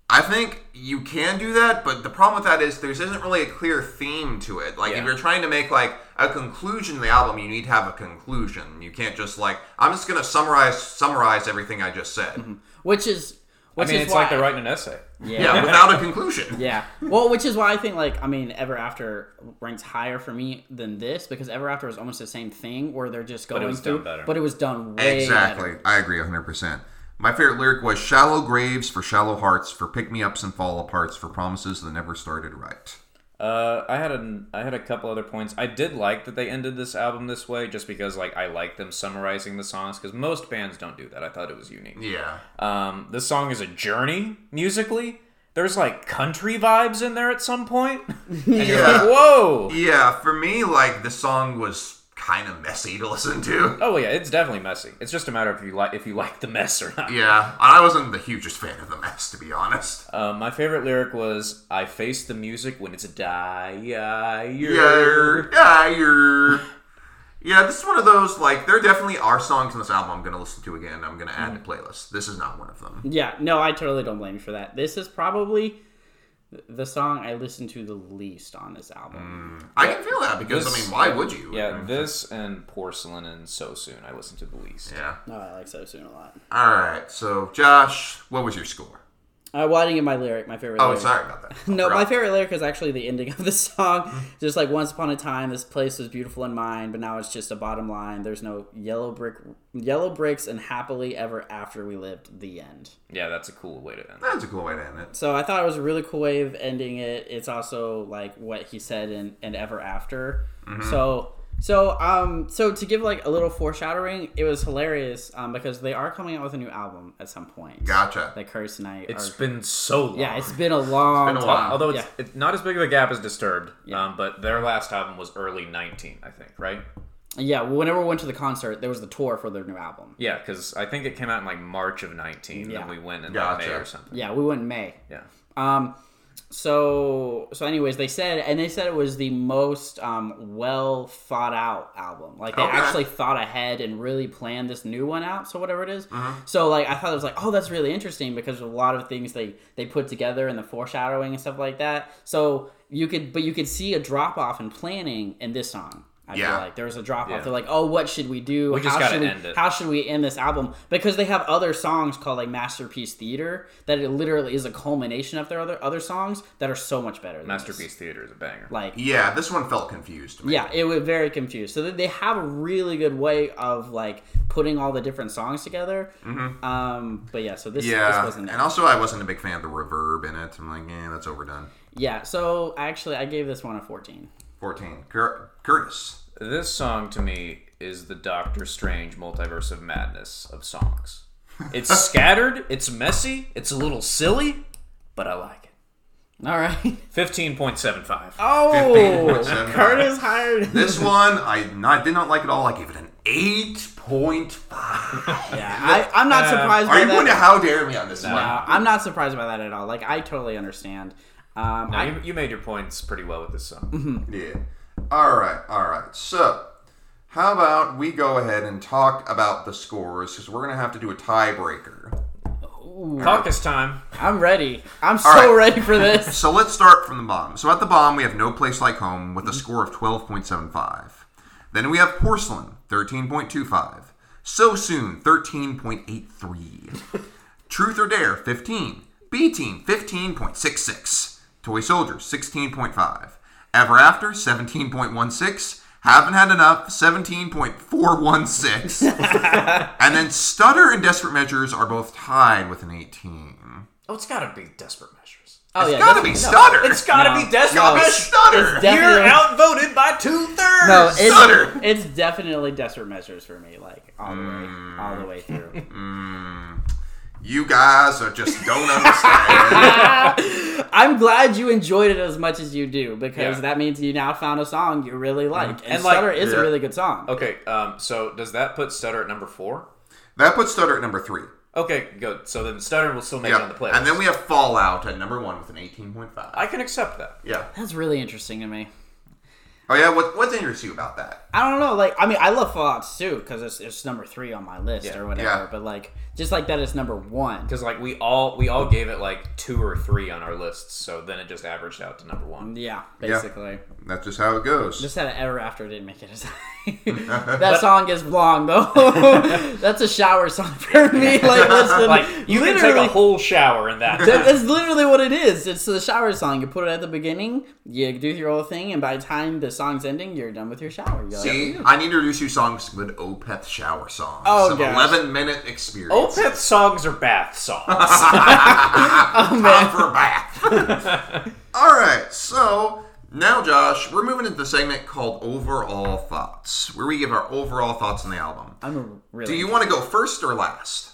I think you can do that, but the problem with that is there isn't really a clear theme to it. Like if you're trying to make like a conclusion to the album, you need to have a conclusion. You can't just like I'm just gonna summarize summarize everything I just said. Which is I which mean, is it's why, like they're writing an essay. Yeah, without a conclusion. Yeah. Well, which is why I think like I mean Ever After ranks higher for me than this because Ever After is almost the same thing where they're just going but it was through, done better. but it was done way Exactly. better. I agree 100%. My favorite lyric was shallow graves for shallow hearts, for pick me ups and fall aparts, for promises that never started right. Uh, I had a I had a couple other points. I did like that they ended this album this way, just because like I like them summarizing the songs because most bands don't do that. I thought it was unique. Yeah. Um, this song is a journey musically. There's like country vibes in there at some point. and you're Yeah. like, whoa. Yeah, for me, like the song was kind of messy to listen to. Oh yeah, it's definitely messy. It's just a matter of if you like if you like the mess or not. Yeah, I wasn't the hugest fan of the mess, to be honest. Um, my favorite lyric was, "I face the music when it's a die." Yeah, yeah, you're. Yeah, this is one of those like there definitely are songs in this album I'm gonna listen to again. I'm gonna add to playlist. This is not one of them. Yeah, no, I totally don't blame you for that. This is probably the song I listened to the least on this album. I can feel that because I mean, why would you? Yeah, this and Porcelain and So Soon I listened to the least. Yeah. No, I like So Soon a lot. All right. So, Josh, what was your score? Uh, well, I didn't get my lyric, my favorite Oh, lyric. sorry about that. No, my favorite lyric is actually the ending of the song. Just like once upon a time, this place was beautiful in mine, but now it's just a bottom line. There's no yellow brick, yellow bricks, and happily ever after we lived. The end. Yeah, that's a cool way to end. That's a cool way to end it. So I thought it was a really cool way of ending it. It's also like what he said in, in Ever After. Mm-hmm. So so um so to give like a little foreshadowing, it was hilarious um because they are coming out with a new album at some point. Gotcha. That Curtis and I It's are, been so long. yeah, it's been a long been a time. while. Although it's, Yeah. it's not as big of a gap as Disturbed, Yeah. um, but their last album was early 19, I think, right? Yeah, whenever we went to the concert, there was the tour for their new album. Yeah, because I think it came out in like March of 19, Yeah. and we went in Gotcha. like May or something. Yeah, we went in May. Yeah. Um, so so anyways, they said and they said it was the most um, well thought out album. Like they Okay. actually thought ahead and really planned this new one out. So whatever it is. Mm-hmm. So like I thought it was like oh that's really interesting because a lot of things they they put together and the foreshadowing and stuff like that. So you could but you could see a drop off in planning in this song. I Yeah. feel like there was a drop off. Yeah. They're like, oh, what should we do? We just how gotta should we, end it. How should we end this album? Because they have other songs called like Masterpiece Theater that it literally is a culmination of their other other songs that are so much better. Than this. Masterpiece Theater is a banger. Like, Yeah, this one felt confused. To me. yeah, it was very confused. So they- they have a really good way of like putting all the different songs together. Um, but yeah, so this, this Mm-hmm. Yeah, wasn't and also I wasn't a big fan of the reverb in it. I'm like, yeah, that's overdone. yeah. So actually, I gave this one a fourteen. 14. Cur- Curtis. This song to me is the Doctor Strange multiverse of madness of songs. It's scattered, it's messy, it's a little silly, but I like it. All right. 15.75. Oh, 15.75. Curtis hired. This one, I not, did not like at all. I gave it an 8.5. Yeah, I, I'm not surprised. Are by you that. going to how dare me on this one? Uh, I'm not surprised by that at all. Like I totally understand. Um, Now, I, you, you made your points pretty well with this song. Yeah. All right, all right. So, how about we go ahead and talk about the scores because we're going to have to do a tiebreaker. Caucus time. I'm ready. I'm so right. ready for this. So let's start from the bottom. So at the bottom we have No Place Like Home with a score of 12.75. Then we have Porcelain, 13.25. So Soon, 13.83. Truth or Dare, 15. B Team, 15.66. Toy Soldiers, 16.5. Ever After, 17.16. Haven't Had Enough, 17.416. and then Stutter and Desperate Measures are both tied with an 18. Oh, it's gotta be Desperate Measures. Oh It's yeah, gotta be that's- Stutter. It's gotta No. be Desperate Yo, Measures. Stutter. It's definitely- You're outvoted by two thirds. No, it's, Stutter. it's definitely desperate measures for me, like all the way, Mm. all the way through. You guys are just don't understand. I'm glad you enjoyed it as much as you do because Yeah. that means you now found a song you really like, and, And, like- Stutter is Yeah. a really good song. Okay, um, so does that put Stutter at number four? that puts Stutter at number three. Okay, good. So then Stutter will still make it on the Yeah. playlist. And then we have Fallout at number one with an 18.5. I can accept that. yeah. That's really interesting to me. Oh, yeah. What, what's interesting about that? I don't know, like I mean, I love Fallout too because it's, it's number three on my list Yeah. or whatever. Yeah. But like, just like that, it's number one. Because like we all we all gave it like two or three on our lists, so then it just averaged out to number one. Yeah, basically. That's just how it goes. Just had an ever after didn't make it as high. that song is long though. That's a shower song for me. Like listen, Like you can take literally- a whole shower in that. that- That's literally what it is. It's the shower song. You put it at the beginning, you do your whole thing, and by the time the song's ending, you're done with your shower. You're like, See, I need to introduce you songs with Opeth shower songs. Oh, Some gosh. 11 minute experience. Opeth songs are bath songs. Oh, Time for a bath. All right, so Now, Josh, we're moving into the segment called Overall Thoughts, where we give our overall thoughts on the album. I'm really. Do you want to go first or last?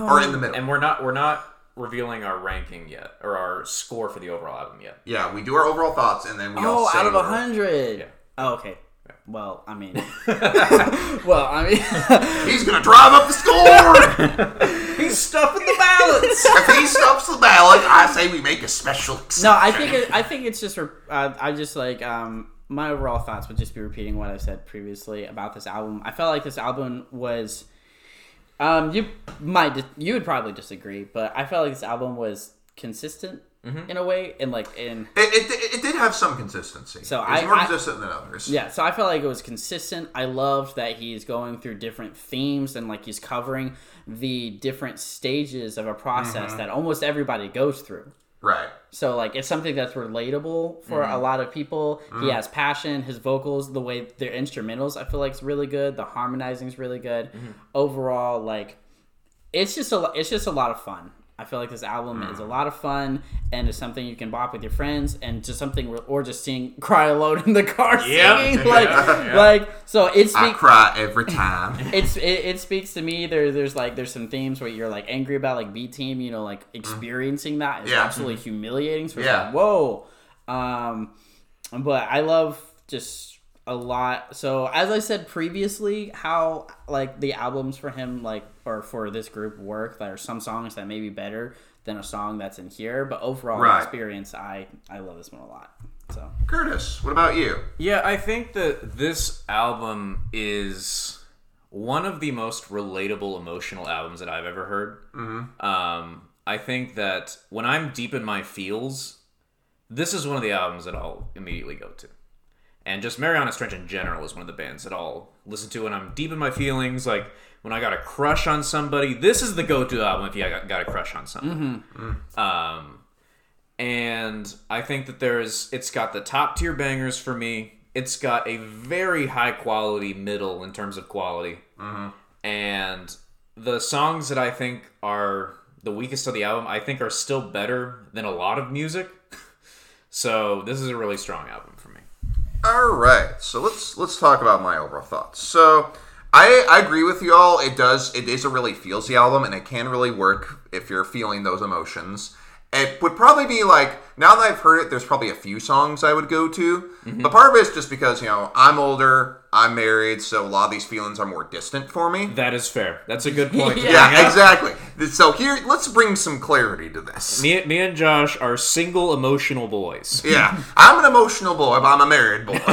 or in the um, middle? And we're not we're not revealing our ranking yet or our score for the overall album yet. yeah, we do our overall thoughts and then we all Oh, say out of a hundred. Yeah. Oh, okay. Well, I mean, well, I mean, He's gonna drive up the score. He's stuffing the ballots. if he stops the ballot, I say we make a special. Exception. no, I think it, I think it's just uh, I just like um my overall thoughts would just be repeating what I said previously about this album. I felt like this album was um you might dis- you would probably disagree, but I felt like this album was consistent in a way and like in It, it, it did have some consistency. So I- more I- consistent than others. Yeah, so I felt like it was consistent. I loved that he's going through different themes and like he's covering the different stages of a process that almost everybody goes through. Right. So like it's something that's relatable for mm-hmm. a lot of people. He mm-hmm. has passion, his vocals, the way their instrumentals I feel like is really good. The harmonizing is really good. Mm-hmm. Overall like it's just a it's just a lot of fun. I feel like this album is a mm. lot of fun and is something you can bop with your friends and just something or just sing cry alone in the car Yeah. singing like Yeah. like so it I cry every time. it's it, it speaks to me there there's like there's some themes where you're like angry about like B team you know like mm. experiencing that is Yeah. absolutely mm-hmm. humiliating so it's Yeah. like whoa um but I love just a lot so as I said previously how like the albums for him like or for this group work there are some songs that may be better than a song that's in here but overall Right. experience I I love this one a lot so Curtis, what about you? Yeah, I think that this album is one of the most relatable emotional albums that I've ever heard. Mm-hmm. Um, I think that when I'm deep in my feels, this is one of the albums that I'll immediately go to. And just Mariana Trench in general is one of the bands that I'll listen to when I'm deep in my feelings. Like when I got a crush on somebody, this is the go-to album if you got, got a crush on somebody. Um, and I think that there's it's got the top tier bangers for me. It's got a very high quality middle in terms of quality, and the songs that I think are the weakest of the album, I think are still better than a lot of music. so this is a really strong album for me. All right, so let's let's talk about my overall thoughts. So, I I agree with you all. It does it is a really feelsy album, and it can really work if you're feeling those emotions. It would probably be like now that I've heard it, there's probably a few songs I would go to, mm-hmm. but part of it is just because you know I'm older, I'm married, so a lot of these feelings are more distant for me. That is fair. That's a good point. Yeah. Yeah, exactly. So here, let's bring some clarity to this. Me, me and Josh are single emotional boys. Yeah, I'm an emotional boy, but I'm a married boy.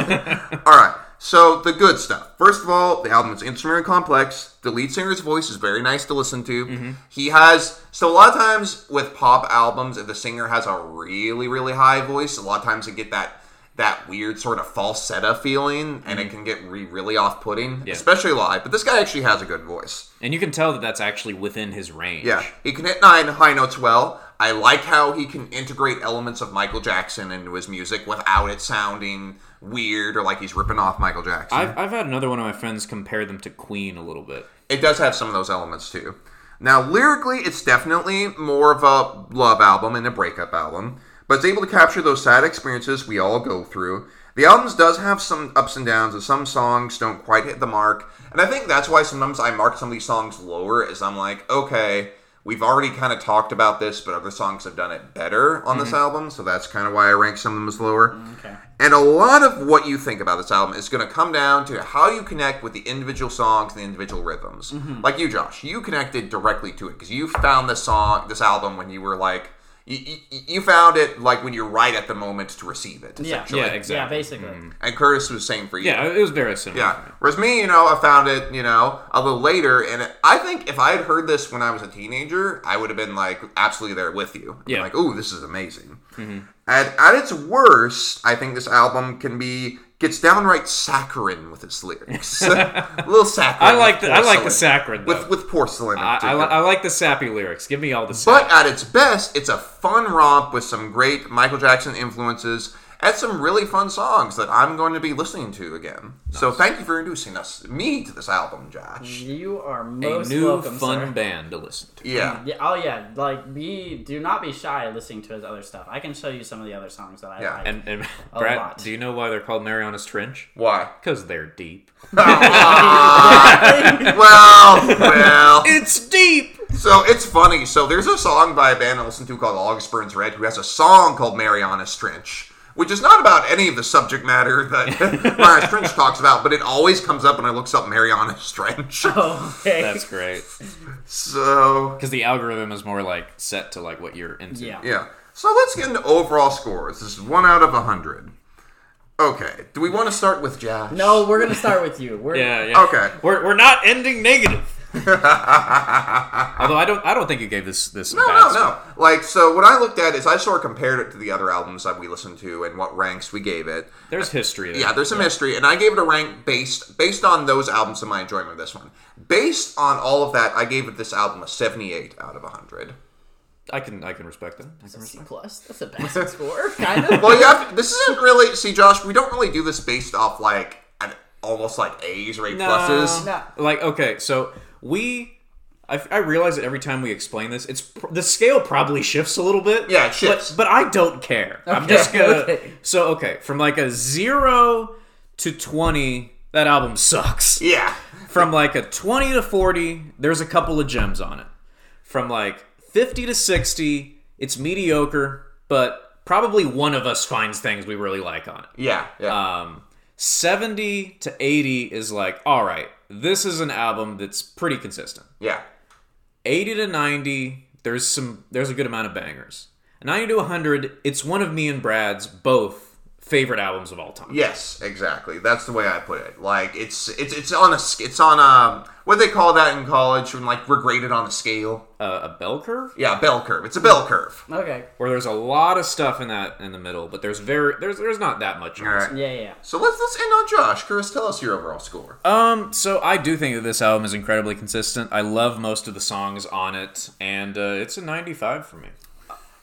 all right, so the good stuff. First of all, the album is instrumentally complex. The lead singer's voice is very nice to listen to. Mm-hmm. He has so a lot of times with pop albums, if the singer has a really really high voice, a lot of times you get that that weird sort of falsetto feeling, and it mm-hmm. can get re- really off putting, especially live. But this guy actually has a good voice. And you can tell that that's actually within his range. Yeah, he can hit nine high notes well. I like how he can integrate elements of Michael Jackson into his music without it sounding weird or like he's ripping off Michael Jackson. I've, I've had another one of my friends compare them to Queen a little bit. it does have some of those elements too. Now, lyrically, it's definitely more of a love album and a breakup album, but it's able to capture those sad experiences we all go through. The album does have some ups and downs, and some songs don't quite hit the mark. And I think that's why sometimes I mark some of these songs lower, is I'm like, okay, we've already kind of talked about this, but other songs have done it better on this album, so that's kind of why I rank some of them as lower. okay And a lot of what you think about this album is going to come down to how you connect with the individual songs and the individual rhythms. Mm-hmm. Like you, Josh, you connected directly to it because you found this song, this album, when you were like, you, you, you found it like when you're right at the moment to receive it. yeah Essentially. Yeah, yeah exactly. basically mm-hmm. And Curtis was saying for you. Yeah, it was very similar. Yeah. Whereas me, you know, I found it, you know, a little later, and it, I think if I had heard this when I was a teenager, I would have been like absolutely there with you. Yeah. Like, oh, this is amazing. Mm-hmm. At, at its worst, I think this album can be gets downright saccharine with its lyrics. a little saccharine. I like the I like the porcelain. saccharin though. with with porcelain. I, I, li- I like the sappy lyrics. Give me all the But at its best, it's a fun romp with some great Michael Jackson influences. Had some really fun songs that I'm going to be listening to again. So thank you for introducing us me to this album, Josh. You are most A new welcome, fun sir. band to listen to. Yeah. Yeah, oh yeah, like be do not be shy listening to his other stuff. I can show you some of the other songs that I Yeah, like. And, and A Brad, lot. do you know why they're called Marianas Trench? Why? Because they're deep. well, well. It's deep. So it's funny. So there's a song by a band I listen to called August Burns Red who has a song called Marianas Trench, which is not about any of the subject matter that Marianas Trench talks about, but it always comes up when I look up Marianas Trench. Oh, okay. That's great. So Because the algorithm is more like set to like what you're into. yeah. yeah. So let's get into overall scores. This is one out of a hundred. Okay. Do we want to start with Josh? No, we're gonna start with you. We're, Yeah, yeah. Okay. We're, we're not ending negative. Although I don't I don't think you gave this this a No, bad no, score. no. Like, so what I looked at is I sort of compared it to the other albums that we listened to and what ranks we gave it. There's history there. Yeah, there's some history, and I gave it a rank based based on those albums and my enjoyment of this one. Based on all of that, I gave it this album a 78 out of 100. I can I can respect that. I can C respect plus. That's a basic score, kind of. Well, you have this isn't really see, Josh. We don't really do this based off like an, almost like A's or A pluses. No. Like okay, so we I, I realize that every time we explain this, it's pr- the scale probably shifts a little bit. Yeah, it shifts. But, but I don't care. I'm just gonna. okay. So okay, from like a zero to twenty, that album sucks. Yeah, From like a 20 to 40, there's a couple of gems on it. From like 50 to 60, it's mediocre, but probably one of us finds things we really like on it. yeah, yeah. Um, 70 to 80 is like, all right, this is an album that's pretty consistent. yeah. 80 to 90, there's some there's a good amount of bangers. 90 to 100, it's one of me and Brad's both favorite albums of all time. Yes, exactly. That's the way I put it. Like it's it's it's on a sc- it's on a what do they call that in college when like we're graded on a scale. Uh, a bell curve Yeah, a bell curve. It's a bell curve. Okay. where there's a lot of stuff in that in the middle, but there's very there's there's not that much. All right. Yeah, yeah. So let's let's end on Josh. Chris, tell us your overall score. Um, so I do think that this album is incredibly consistent. I love most of the songs on it, and uh, it's a 95 for me.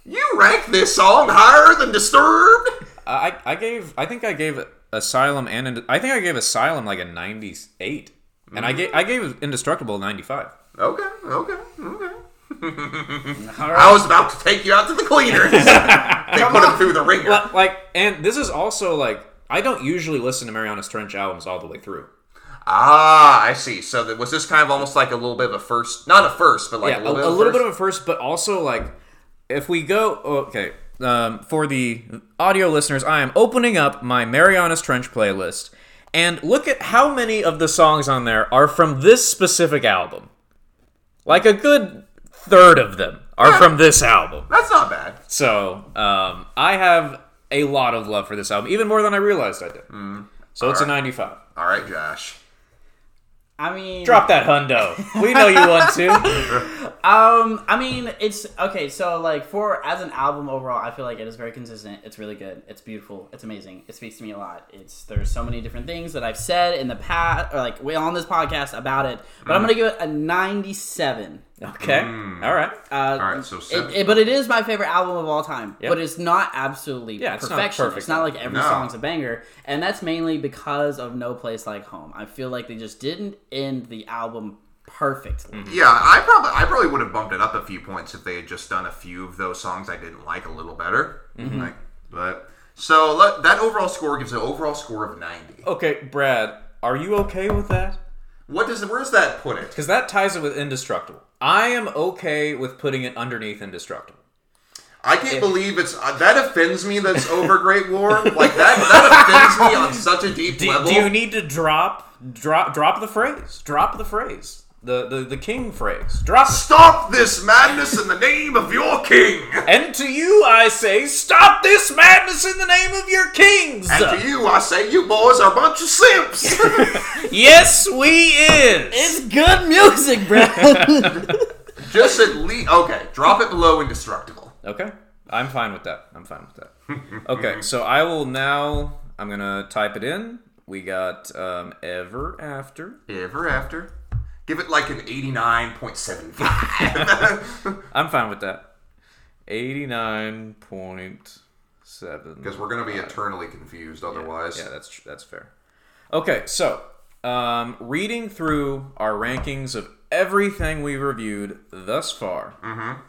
You rank this song higher than Disturbed? I I gave I think I gave Asylum and I think I gave Asylum like a 98, and I gave I gave Indestructible 95. Okay, okay, okay. All I was about to take you out to the cleaners. they put him through the ringer. Well, like, and this is also like I don't usually listen to Marianas Trench albums all the way through. Ah, I see. So that, was this kind of almost like a little bit of a first, not a first, but like yeah, a little bit, a, of, little first? bit of a first, but also like if we go okay. Um, for the audio listeners, I am opening up my Marianas Trench playlist, and look at how many of the songs on there are from this specific album. Like a good third of them are from this album. That's not bad. So um, I have a lot of love for this album, even more than I realized I did. So it's a 95. All right, Josh. I mean, Drop that hundo. We know you want to. Um, I mean, it's okay. So, like, for as an album overall, I feel like it is very consistent. It's really good. It's beautiful. It's amazing. It speaks to me a lot. It's there's so many different things that I've said in the past, or like we on this podcast about it. But I'm gonna give it a 97. Okay. Mm. All right. Uh, All right, so it- it- but it is my favorite album of all time. Yep. But it's not absolutely Yeah, it's not perfection. perfect. It's not like every No. song's a banger, and that's mainly because of No Place Like Home. I feel like they just didn't end the album perfectly. Mm-hmm. Yeah, I probably I probably would have bumped it up a few points if they had just done a few of those songs I didn't like a little better. Mm-hmm. Like, but so let, that overall score gives an overall score of ninety. Okay, Brad, are you okay with that? What does where does that put it? Because that ties it with Indestructible. I am okay with putting it underneath Indestructible. I can't believe it's uh, that offends me. That's over Great War. Like that that offends me on such a deep Do, level. do you need to drop drop drop the phrase? Drop the phrase. The the, the king phrase. Drop it. Stop this madness in the name of your king. And to you I say, stop this madness in the name of your kings. And to you, I say, you boys are a bunch of simps. yes, we is. It's good music, bro! Just at least, okay, drop it below indestructible. Okay. I'm fine with that. I'm fine with that. Okay, so I will now. I'm gonna type it in. We got um, ever after. Ever after, give it like an eighty-nine point seven five. I'm fine with that. Eighty-nine point seven. Because we're going to be eternally confused otherwise. Yeah, that's tr- that's fair. Okay, so um, reading through our rankings of everything we've reviewed thus far. Mm-hmm.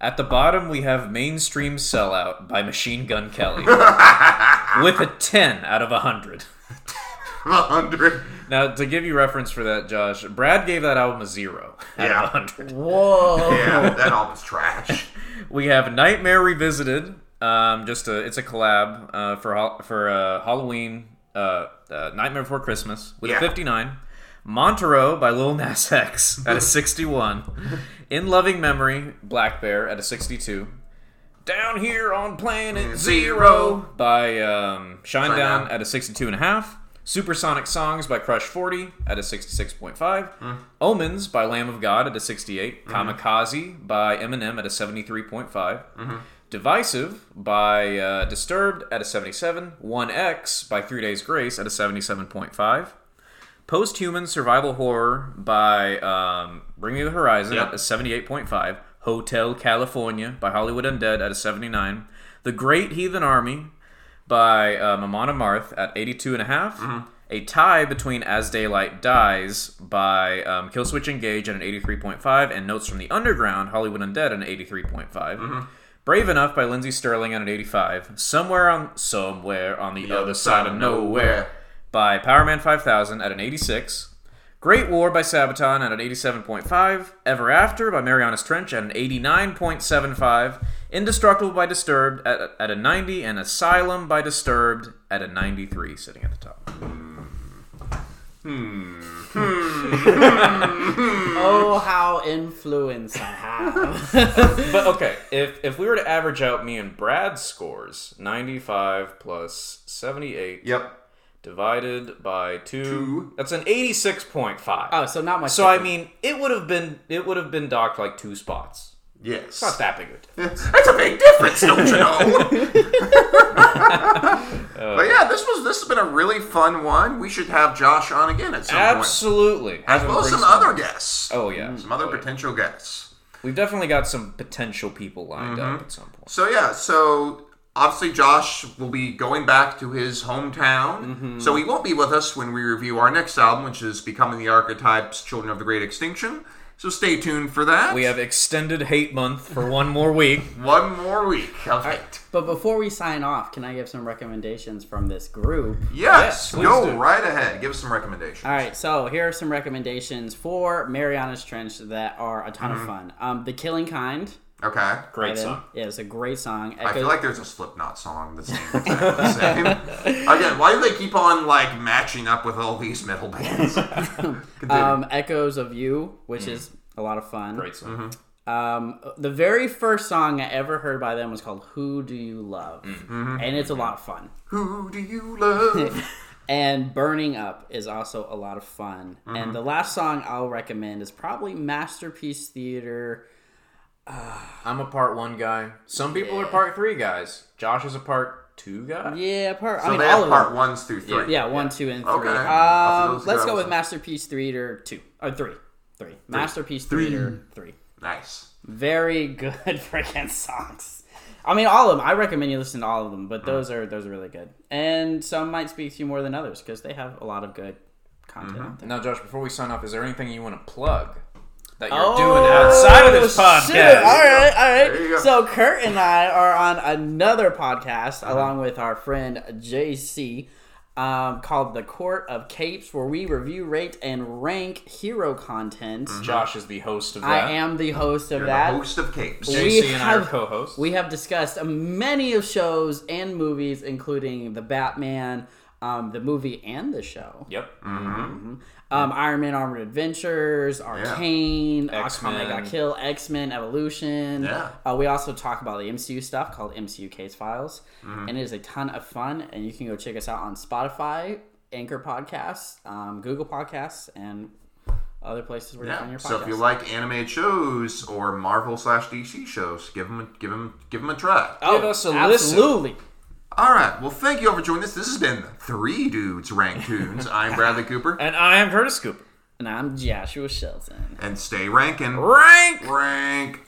At the bottom, we have "Mainstream Sellout" by Machine Gun Kelly, with a ten out of hundred. 100. Now, to give you reference for that, Josh, Brad gave that album a zero out Yeah. of hundred. Whoa. Yeah, that album's trash. We have Nightmare Revisited. Um, just a, it's a collab uh, for for uh, Halloween, uh, uh, Nightmare Before Christmas with Yeah. a 59. Montero by Lil Nas X at a 61. In Loving Memory, Black Bear at a 62. Down Here on Planet Zero. Zero by um, Shine Shinedown. Down at a 62 and a half. Supersonic Songs by Crush 40 at a 66.5. Omens by Lamb of God at a 68. Kamikaze by Eminem at a 73.5. Divisive by uh, Disturbed at a 77. 1X by Three Days Grace at a 77.5. Post-Human Survival Horror by um, Bring Me the Horizon Yep. at a 78.5. Hotel Kalifornia by Hollywood Undead at a 79. The Great Heathen Army by uh, Amon Amarth at 82.5. Mm-hmm. A tie between As Daylight Dies by um, Killswitch Engage at an 83.5. And Notes from the Underground, Hollywood Undead at an 83.5. Mm-hmm. Brave Enough by Lindsey Stirling at an 85. Somewhere on Somewhere on the, other side of nowhere by Powerman 5000 at an 86. Great War by Sabaton at an 87.5. Ever After by Marianas Trench at an 89.75. Indestructible by Disturbed at, at a 90. And Asylum by Disturbed at a 93, sitting at the top. Hmm. Oh, how influence I have. But okay, if, if we were to average out me and Brad's scores, 95 plus 78 Yep. Divided by 2, Two. that's an 86.5. oh, so not much. So I mean, it would have been it would have been docked like two spots. Yes. It's not that big of a difference. That's a big difference, don't you know? but yeah, this was this has been a really fun one. We should have Josh on again at some point, Absolutely. as well as some other guests, Oh yeah, some other Oh, yeah. potential guests. We've definitely got some potential people lined Mm-hmm. up at some point. So yeah, so obviously Josh will be going back to his hometown, Mm-hmm. so he won't be with us when we review our next album, which is "Becoming the Archetypes: Children of the Great Extinction." So stay tuned for that. We have extended hate month for one more week. one more week of hate. But before we sign off, can I give some recommendations from this group? Yes, please go do. right ahead. Give us some recommendations. All right, so here are some recommendations for Marianas Trench that are a ton Mm-hmm. of fun. Um, the Killing Kind. Okay. Great by song. Yeah, it's a great song. I feel like there's a Slipknot song that's exactly the same. Again, why do they keep on like matching up with all these metal bands? Um, Echoes of You, which is a lot of fun. Great song. Mm-hmm. Um, the very first song I ever heard by them was called "Who Do You Love," Mm-hmm. and it's a lot of fun. Who do you love? And "Burning Up" is also a lot of fun. Mm-hmm. And the last song I'll recommend is probably "Masterpiece Theater." I'm a part one guy. Some people are part three guys. Josh is a part two guy. Yeah, part. so I mean, they all have of part them. ones through three. Yeah, one, two, and three. Okay. Um, I'll have to Um, let's go with also. Masterpiece or two uh, or three. Three. Masterpiece Theater three. Nice. Very good freaking songs. I mean, all of them. I recommend you listen to all of them, but mm. those are those are really good. And some might speak to you more than others because they have a lot of good content mm-hmm. out there. Now, Josh, before we sign off, is there anything you want to plug that you're Oh, doing outside of this podcast? shit. All right, all right. There you go. So Kurt and I are on another podcast along with our friend JC. Um, called the Court of Capes, where we review, rate, and rank hero content. Josh is the host of that. I am the host of You're that. the host of Capes. JC We and I are have- co-hosts. We have discussed many of shows and movies, including the Batman, um, the movie and the show, Yep. um, Iron Man: Armored Adventures, Arcane, X-Men. Aquaman Got Kill, X Men Evolution. Yeah. Uh, we also talk about the MCU stuff called MCU Case Files, Mm-hmm. and it is a ton of fun. And you can go check us out on Spotify, Anchor Podcasts, um, Google Podcasts, and other places where you find Yeah. your podcasts. So if you like animated shows or Marvel slash DC shows, give them a, give them give them a try. Give us a listen. Absolutely. All right. Well, thank you all for joining us. This has been Three Dudes Rank Tunes. I'm Bradley Cooper, And I am Curtis Cooper. And I'm Joshua Shelton. and stay ranking. Rank! Rank.